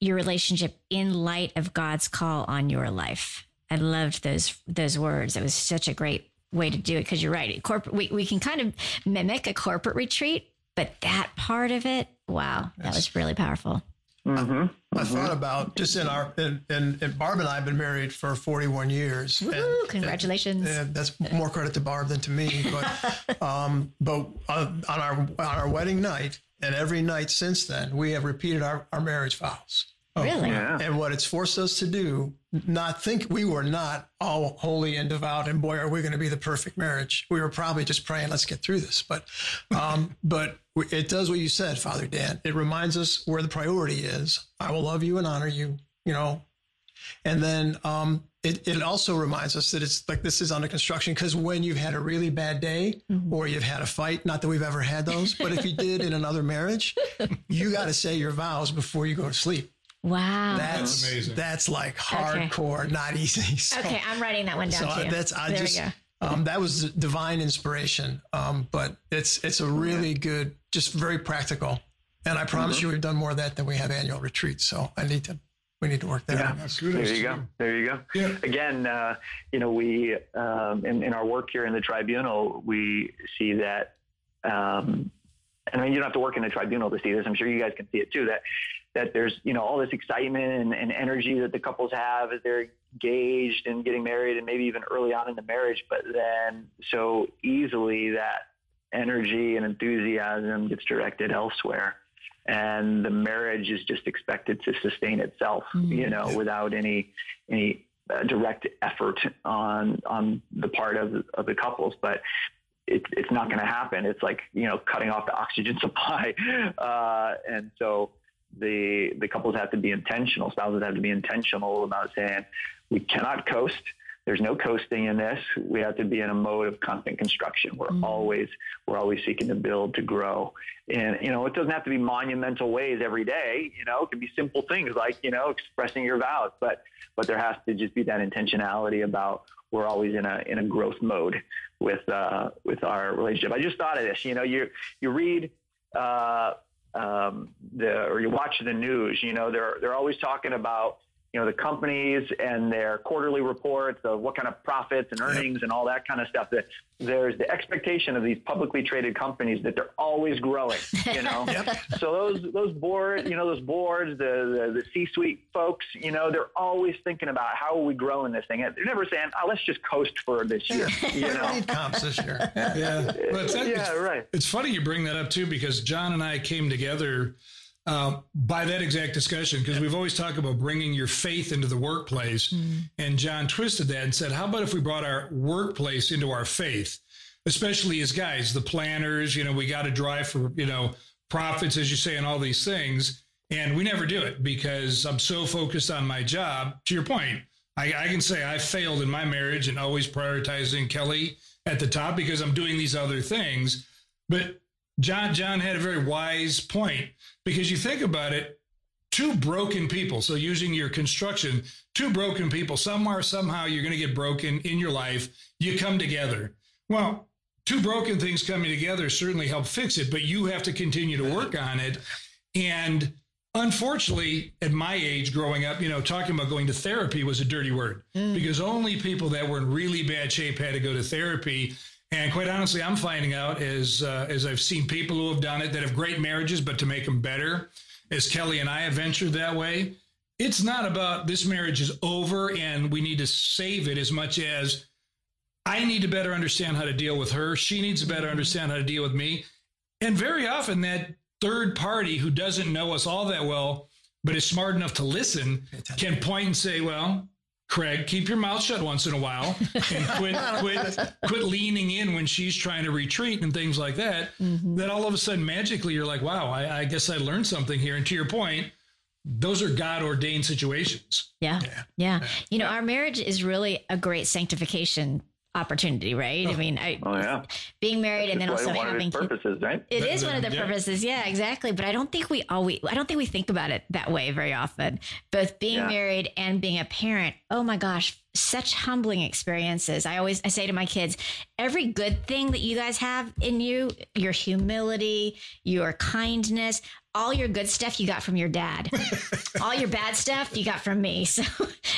your relationship in light of God's call on your life. I loved those those words. It was such a great way to do it because you're right. Corporate we, we can kind of mimic a corporate retreat, but that part of it, wow, that was really powerful. Mm-hmm. I mm-hmm. thought about just in our and, and, and, Barb and I have been married for 41 years. Woo, and, congratulations! And, and, that's more credit to Barb than to me. But *laughs* um, but on our on our wedding night and every night since then, we have repeated our, our marriage vows. Oh, really? Yeah. And what it's forced us to do, not think we were not all holy and devout, and boy, are we going to be the perfect marriage. We were probably just praying, let's get through this. But, um, but it does what you said, Father Dan. It reminds us where the priority is. I will love you and honor you, you know. And then um, it, it also reminds us that it's like this is under construction because when you've had a really bad day mm-hmm. or you've had a fight, not that we've ever had those, but if you did in another marriage, you got to say your vows before you go to sleep. Wow, that's, that's amazing. That's like hardcore, okay. not easy. *laughs* So, okay, I'm writing that one down so too. That's I there just um, that was divine inspiration. Um, but it's it's a really good, just very practical. And I promise mm-hmm. you, we've done more of that than we have annual retreats. So I need to we need to work that yeah. There you go. There you go. Yeah. Again, uh, you know, we um, in, in, our work here in the tribunal, we see that. Um, and I mean, you don't have to work in the tribunal to see this. I'm sure you guys can see it too. That that there's you know all this excitement and, and energy that the couples have as they're engaged and getting married, and maybe even early on in the marriage. But then so easily that energy and enthusiasm gets directed elsewhere and the marriage is just expected to sustain itself, mm-hmm. you know, without any any uh, direct effort on on the part of of the couples. But it, it's not going to happen. It's like you know cutting off the oxygen *laughs* supply, uh, and so the the couples have to be intentional. Spouses have to be intentional about saying we cannot coast there's no coasting in this. We have to be in a mode of constant construction. We're mm-hmm. always we're always seeking to build to grow, and you know it doesn't have to be monumental ways every day. You know, it can be simple things like you know expressing your vows, but but there has to just be that intentionality about we're always in a in a growth mode with uh, with our relationship. I just thought of this. You know, you you read. Uh, um, the, or you watch the news, you know, they're, they're always talking about you know, the companies and their quarterly reports of what kind of profits and earnings yep. and all that kind of stuff. That there's the expectation of these publicly traded companies that they're always growing, you know? *laughs* yep. So those, those boards, you know, those boards, the, the, the C-suite folks, you know, they're always thinking about how are we growing this thing. They're never saying, oh, let's just coast for this year, *laughs* you know? need comps this year. yeah. But *laughs* yeah, right. It's funny you bring that up too, because John and I came together uh, by that exact discussion because we've always talked about bringing your faith into the workplace. Mm. And John twisted that and said, How about if we brought our workplace into our faith, especially as guys, the planners, you know, we got to drive for, you know, profits, as you say, and all these things. And we never do it because I'm so focused on my job. To your point, I, I can say I failed in my marriage and always prioritizing Kelly at the top because I'm doing these other things. But John John had a very wise point because you think about it, two broken people. So using your construction, two broken people, somewhere somehow you're going to get broken in your life. You come together. Well, two broken things coming together certainly help fix it, but you have to continue to work on it. And unfortunately, at my age growing up, you know, talking about going to therapy was a dirty word mm. because only people that were in really bad shape had to go to therapy. And quite honestly, I'm finding out as uh, as I've seen people who have done it that have great marriages, but to make them better, as Kelly and I have ventured that way, it's not about this marriage is over and we need to save it as much as I need to better understand how to deal with her. She needs to better understand how to deal with me. And very often, that third party who doesn't know us all that well, but is smart enough to listen, can point and say, Well, Craig, keep your mouth shut once in a while and *laughs* quit quit quit leaning in when she's trying to retreat and things like that. Mm-hmm. Then all of a sudden, magically, you're like, wow, I, I, guess I learned something here. And to your point, those are God ordained situations. Yeah. Yeah. yeah. You know, our marriage is really a great sanctification opportunity, right? Oh. I mean, I, oh yeah, being married and then also having purposes, right? It is one of the yeah. purposes, yeah, exactly. But I don't think we always, I don't think we think about it that way very often. Both being yeah. married and being a parent. Oh my gosh, such humbling experiences. I always I say to my kids, every good thing that you guys have in you, your humility, your kindness, all your good stuff you got from your dad. *laughs* all your bad stuff you got from me. *laughs* So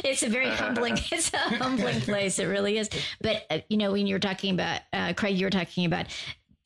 it's a very humbling it's a humbling *laughs* place it really is. But uh, you know when you're talking about uh, Craig you were talking about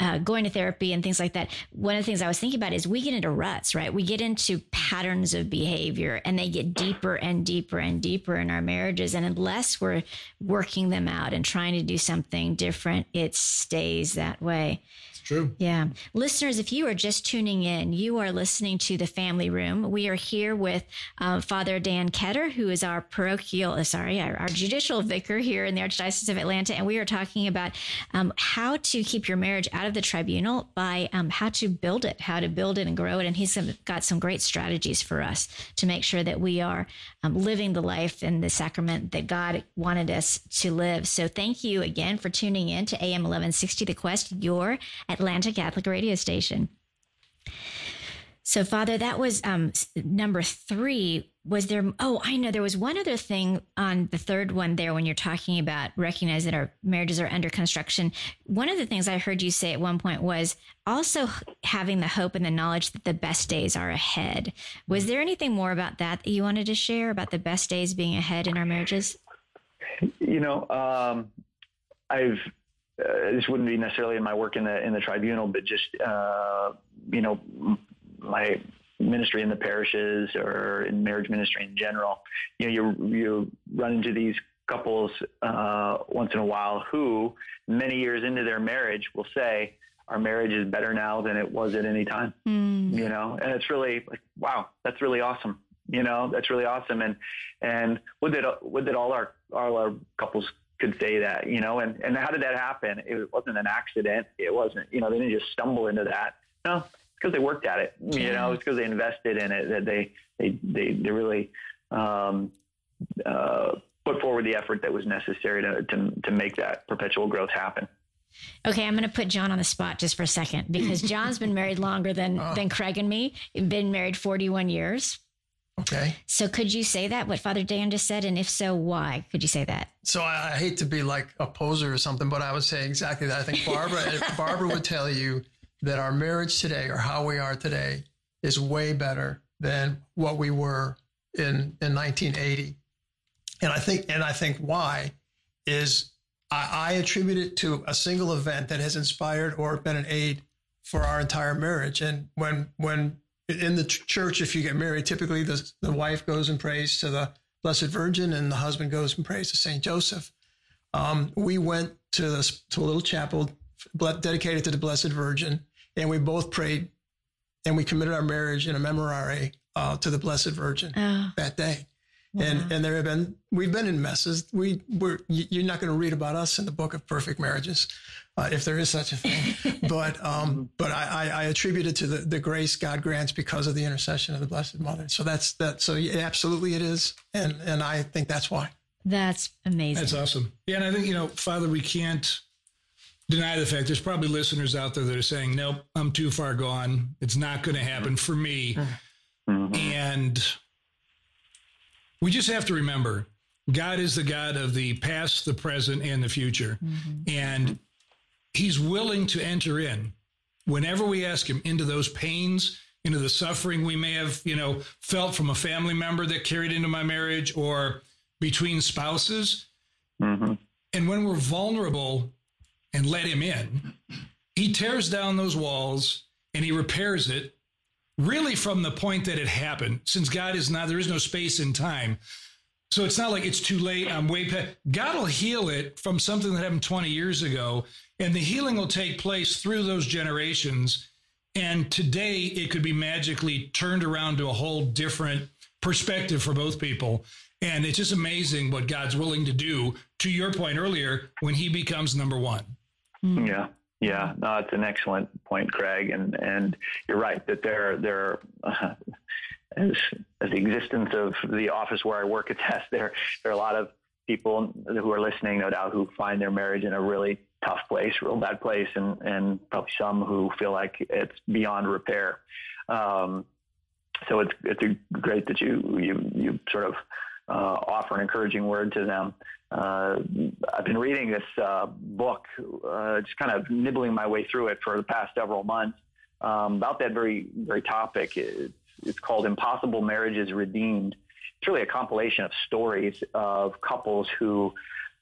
uh, going to therapy and things like that, one of the things I was thinking about is we get into ruts, right? We get into patterns of behavior and they get deeper and deeper and deeper in our marriages. And unless we're working them out and trying to do something different, it stays that way. True. Yeah. Listeners, if you are just tuning in, you are listening to the Family Room. We are here with uh, Father Dan Ketter, who is our parochial, uh, sorry, our, our, judicial vicar here in the Archdiocese of Atlanta. And we are talking about um, how to keep your marriage out of the tribunal by um, how to build it, how to build it and grow it. And he's got some great strategies for us to make sure that we are um, living the life and the sacrament that God wanted us to live. So thank you again for tuning in to AM 1160 The Quest, your Atlanta Catholic radio station. So, Father, that was um, number three. Was there? Oh, I know. There was one other thing on the third one there when you're talking about recognize that our marriages are under construction. One of the things I heard you say at one point was also having the hope and the knowledge that the best days are ahead. Was there anything more about that that you wanted to share about the best days being ahead in our marriages? You know, um, I've uh, this wouldn't be necessarily in my work in the in the tribunal, but just uh, you know my ministry in the parishes or in marriage ministry in general. You know, you you run into these couples uh, once in a while who, many years into their marriage, will say, "Our marriage is better now than it was at any time." Mm. You know, and it's really like, wow, that's really awesome. You know, that's really awesome. And and would that would that all our all our couples could say that, you know, and, and how did that happen? It wasn't an accident. It wasn't, you know, they didn't just stumble into that. No, it's because they worked at it, you know, it's because they invested in it that they, they, they, they really, um, uh, put forward the effort that was necessary to, to, to make that perpetual growth happen. Okay, I'm going to put John on the spot just for a second because *laughs* John's been married longer than oh. than Craig and me. Been married 41 years. Okay. So could you say that what Father Dan just said, and if so, why could you say that? So I, I hate to be like a poser or something, but I would say exactly that. I think Barbara *laughs* Barbara would tell you that our marriage today, or how we are today, is way better than what we were in in 1980. And I think, and I think why is I, I attribute it to a single event that has inspired or been an aid for our entire marriage. And when when in the church, if you get married, typically the, the wife goes and prays to the Blessed Virgin and the husband goes and prays to St. Joseph. Um, we went to, this, to a little chapel dedicated to the Blessed Virgin, and we both prayed and we committed our marriage in a memorare uh, to the Blessed Virgin oh. that day. And and there have been we've been in messes. We we're you're not going to read about us in the book of perfect marriages, uh, if there is such a thing. *laughs* but um, but I, I, attribute it to the, the grace God grants because of the intercession of the Blessed Mother. So that's that. So absolutely it is, and and I think that's why. That's amazing. That's awesome. Yeah, and I think you know, Father, we can't deny the fact there's probably listeners out there that are saying, "Nope, I'm too far gone. It's not going to happen for me," mm-hmm. and we just have to remember God is the God of the past, the present, and the future. Mm-hmm. And He's willing to enter in whenever we ask Him into those pains, into the suffering we may have, you know, felt from a family member that carried into my marriage or between spouses. Mm-hmm. And when we're vulnerable and let Him in, He tears down those walls and He repairs it really from the point that it happened, since God is not, there is no space in time. So it's not like it's too late. I'm way past. God will heal it from something that happened 20 years ago, and the healing will take place through those generations. And today it could be magically turned around to a whole different perspective for both people. And it's just amazing what God's willing to do, to your point earlier, when he becomes number one. Yeah. Yeah, no, it's an excellent point, Craig, and and you're right that there there uh, *laughs* as, as the existence of the office where I work attests, there there are a lot of people who are listening, no doubt, who find their marriage in a really tough place, real bad place, and and probably some who feel like it's beyond repair. Um, so it's it's great that you you you sort of uh, offer an encouraging word to them. Uh, I've been reading this uh, book, uh, just kind of nibbling my way through it for the past several months um, about that very very topic. It's, it's called "Impossible Marriages Redeemed." It's really a compilation of stories of couples who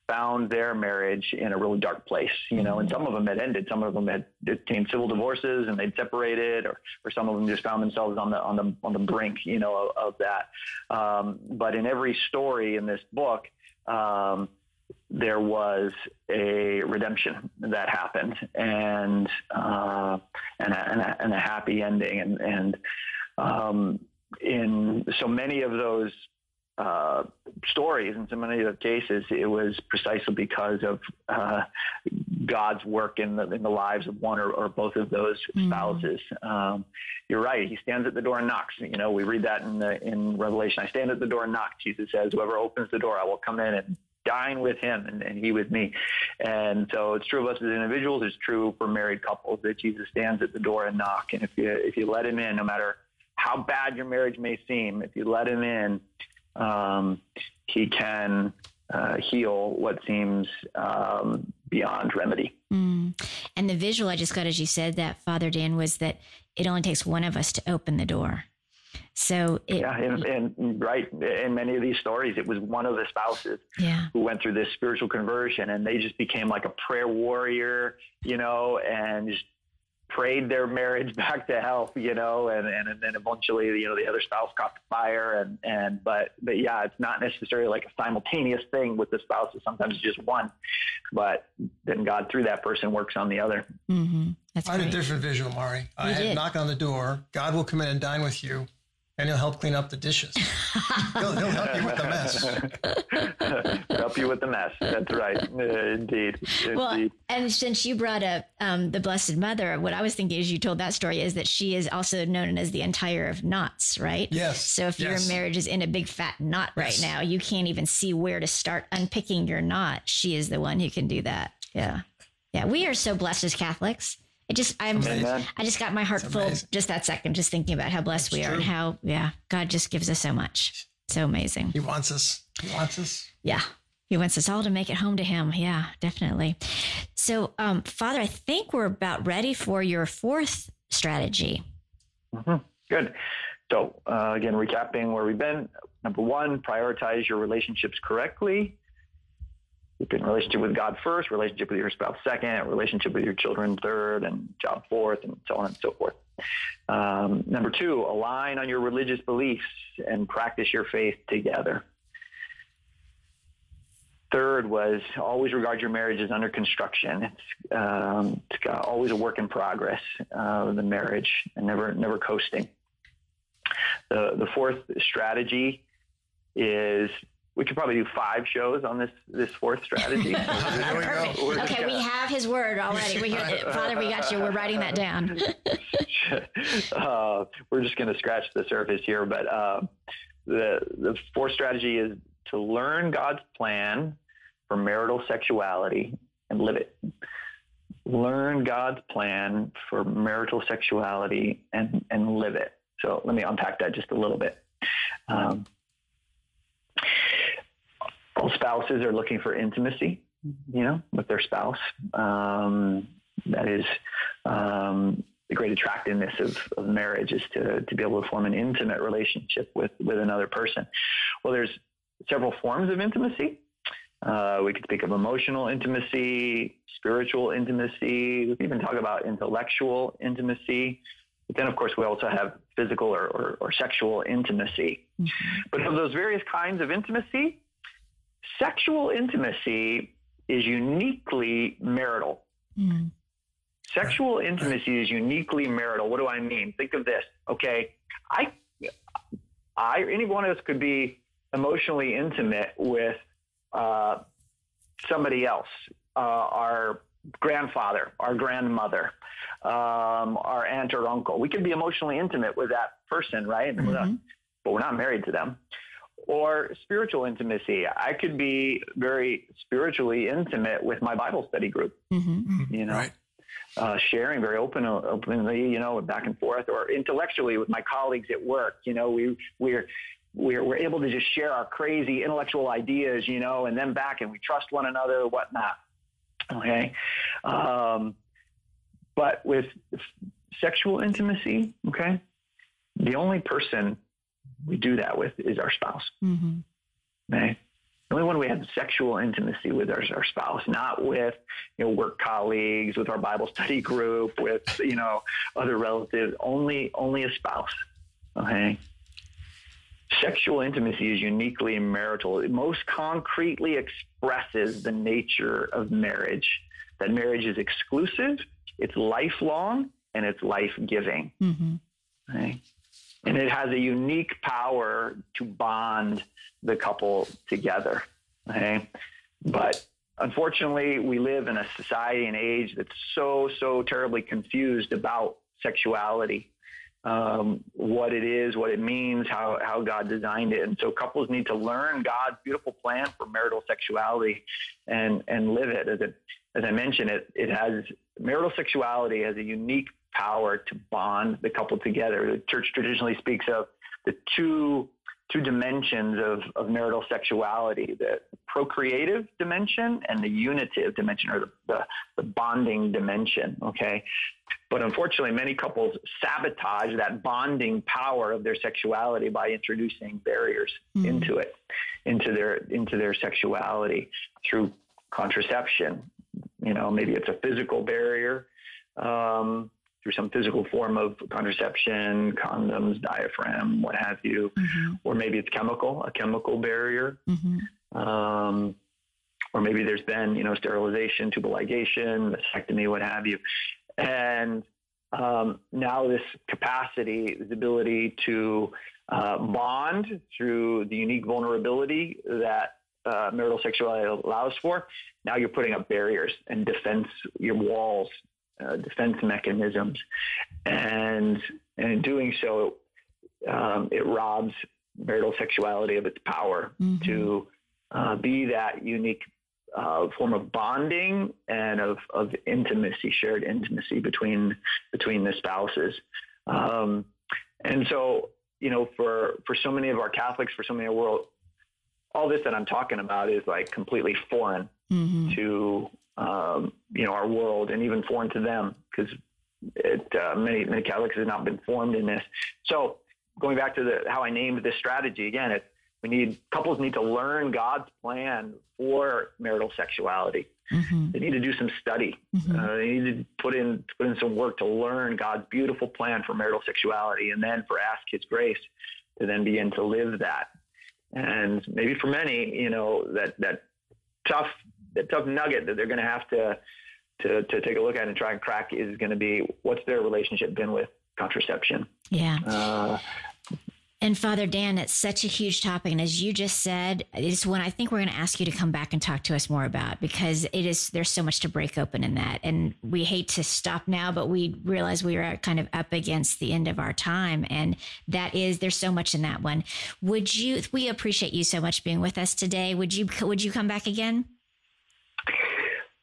found their marriage in a really dark place, you know, and some of them had ended, some of them had obtained civil divorces and they'd separated, or, or some of them just found themselves on the on the on the brink, you know, of, of that. Um, but in every story in this book, um, there was a redemption that happened, and uh, and, a, and, a, and a happy ending, and and um, in so many of those uh, stories in so many of the cases, it was precisely because of uh, God's work in the in the lives of one or, or both of those mm. spouses. Um, you're right. He stands at the door and knocks. You know, we read that in the in Revelation. I stand at the door and knock. Jesus says, "Whoever opens the door, I will come in and dine with him and, and, he with me. And so it's true of us as individuals. It's true for married couples that Jesus stands at the door and knock. And if you if you let him in, no matter how bad your marriage may seem, if you let him in, um, he can uh, heal what seems um, beyond remedy. Mm. And the visual I just got as you said that, Father Dan, was that it only takes one of us to open the door. So it, yeah, and, and, right in many of these stories, it was one of the spouses yeah. who went through this spiritual conversion, and they just became like a prayer warrior, you know, and just prayed their marriage *laughs* back to health, you know, and, and, and then eventually, you know, the other spouse caught the fire and, and, but, but yeah, it's not necessarily like a simultaneous thing with the spouse. It's sometimes it's just one, but then God through that person works on the other. Mm-hmm. That's I had a different visual, Mari. I had knock on the door. God will come in and dine with you and he'll help clean up the dishes. *laughs* he'll, he'll, help you with the mess. *laughs* help you with the mess. That's right. Uh, indeed. Well, and since you brought up um, the Blessed Mother, what I was thinking as you told that story is that she is also known as the untier of knots, right? Yes. So if yes. your marriage is in a big fat knot right now, you can't even see where to start unpicking your knot. She is the one who can do that. Yeah. Yeah. We are so blessed as Catholics. It just I'm amazing. I just got my heart full just that second, just thinking about how blessed That's we are true. and how yeah, God just gives us so much. So amazing. He wants us. He wants us. Yeah. He wants us all to make it home to him. Yeah, definitely. So, um, Father, I think we're about ready for your fourth strategy. Mm-hmm. Good. So, uh, again, recapping where we've been. Number one, prioritize your relationships correctly keep in relationship with God first, relationship with your spouse second, relationship with your children third, and job fourth, and so on and so forth. Um, number two, align on your religious beliefs and practice your faith together. Third was always regard your marriage as under construction. It's, um, it's always a work in progress, uh, the marriage, and never never coasting. The the fourth strategy is we could probably do five shows on this this fourth strategy. *laughs* Perfect. okay, we have his word already. We hear, Father, we got you. We're writing that down. *laughs* uh, we're just going to scratch the surface here, but uh, the the fourth strategy is to learn God's plan for marital sexuality and live it. Learn God's plan for marital sexuality and and live it. So let me unpack that just a little bit. Um, all spouses are looking for intimacy, you know, with their spouse. Um, that is um, the great attractiveness of, of marriage is to, to be able to form an intimate relationship with, with another person. Well, there's several forms of intimacy. Uh, we could speak of emotional intimacy, spiritual intimacy. We can even talk about intellectual intimacy. But then, of course, we also have physical or, or, or sexual intimacy. Mm-hmm. But of those various kinds of intimacy, sexual intimacy is uniquely marital. Mm. Sexual intimacy is uniquely marital. What do I mean? Think of this. Okay. I, I, any one of us could be emotionally intimate with uh, somebody else, uh, our grandfather, our grandmother, um, our aunt or uncle. We can be emotionally intimate with that person, right? Mm-hmm. But we're not married to them. Or spiritual intimacy. I could be very spiritually intimate with my Bible study group. Mm-hmm. You know, right. uh, sharing very open, openly, you know, back and forth, or intellectually with my colleagues at work. You know, we we're we're, we're able to just share our crazy intellectual ideas, you know, and then back and we trust one another, whatnot. Okay. Um, but with sexual intimacy, okay, the only person we do that with is our spouse. Mm-hmm. Okay. The only one we have sexual intimacy with is our spouse, not with you know work colleagues, with our Bible study group, with you know other relatives. Only only a spouse. Okay. Sexual intimacy is uniquely marital. It most concretely expresses the nature of marriage. That marriage is exclusive, it's lifelong, and it's life giving. Mm-hmm. Right? And it has a unique power to bond the couple together. Okay? But unfortunately, we live in a society and age that's so, so terribly confused about sexuality um, what it is, what it means, how, how God designed it. And so couples need to learn God's beautiful plan for marital sexuality and, and live it. As, it, as I mentioned, it, it has marital sexuality has a unique power to bond the couple together. The church traditionally speaks of the two two dimensions of, of marital sexuality the procreative dimension and the unitive dimension or the, the, the, bonding dimension okay but unfortunately many couples sabotage that bonding power of their sexuality by introducing barriers mm. into it into their into their sexuality through contraception you know maybe it's a physical barrier um, through some physical form of contraception, condoms, diaphragm, what have you, mm-hmm. or maybe it's chemical, a chemical barrier. Mm-hmm. Um, or maybe there's been, you know, sterilization, tubal ligation, vasectomy, what have you. And um, now this capacity, this ability to uh, bond through the unique vulnerability that uh, marital sexuality allows for, now you're putting up barriers and defense, your walls uh, defense mechanisms, and, and in doing so, um, it robs marital sexuality of its power mm-hmm. to uh, be that unique uh, form of bonding and of, of intimacy, shared intimacy between between the spouses. Um, and so, you know, for for so many of our Catholics, for so many of the world, all this that I'm talking about is like completely foreign mm-hmm. to um, you know, our world and even foreign to them because uh, many many Catholics have not been formed in this. So going back to the how I named this strategy again, it, we need couples need to learn God's plan for marital sexuality. Mm-hmm. They need to do some study. Mm-hmm. Uh, they need to put in put in some work to learn God's beautiful plan for marital sexuality, and then for ask His grace to then begin to live that. And maybe for many, you know, that that tough the tough nugget that they're going to have to, to to take a look at and try and crack is going to be what's their relationship been with contraception. Yeah. Uh, and Father Dan, it's such a huge topic. And as you just said, it's one I think we're going to ask you to come back and talk to us more about because it is, there's so much to break open in that. And we hate to stop now, but we realize we are kind of up against the end of our time. And that is, there's so much in that one. Would you, we appreciate you so much being with us today. Would you, would you come back again?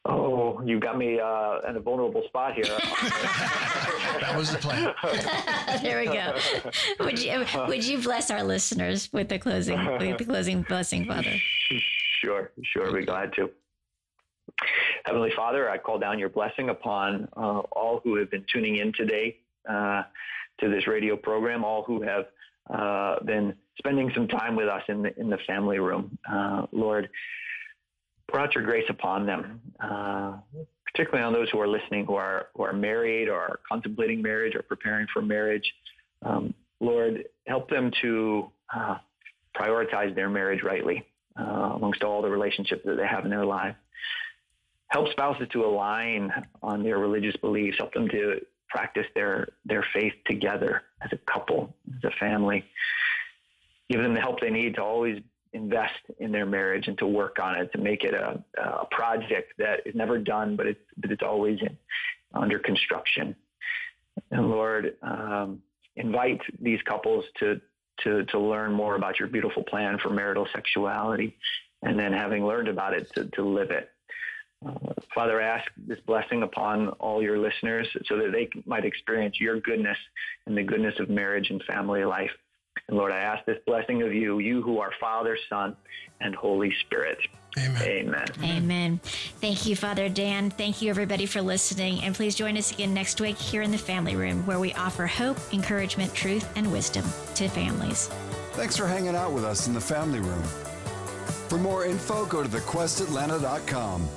Oh, you got me uh, in a vulnerable spot here. *laughs* that was the plan. *laughs* there we go. Would you would you bless our listeners with the closing with the closing blessing, Father? Sure, sure. Be glad to. Heavenly Father, I call down your blessing upon uh, all who have been tuning in today uh, to this radio program, all who have uh, been spending some time with us in the in the family room. Uh, Lord, out your grace upon them, uh, particularly on those who are listening who are who are married or are contemplating marriage or preparing for marriage. Um, Lord, help them to uh, prioritize their marriage rightly uh, amongst all the relationships that they have in their life. Help spouses to align on their religious beliefs. Help them to practice their their faith together as a couple, as a family. give them the help they need to always invest in their marriage and to work on it to make it a, a project that is never done, but it's but it's always in, under construction. And Lord, um, invite these couples to to to learn more about your beautiful plan for marital sexuality, and then having learned about it, to, to live it. Uh, Father, I ask this blessing upon all your listeners so that they might experience your goodness and the goodness of marriage and family life. And Lord, I ask this blessing of you, you who are Father, Son, and Holy Spirit. Amen. Amen. Amen. Thank you, Father Dan. Thank you, everybody, for listening. And please join us again next week here in the Family Room, where we offer hope, encouragement, truth, and wisdom to families. Thanks for hanging out with us in the family room. For more info, go to thequestatlanta.com.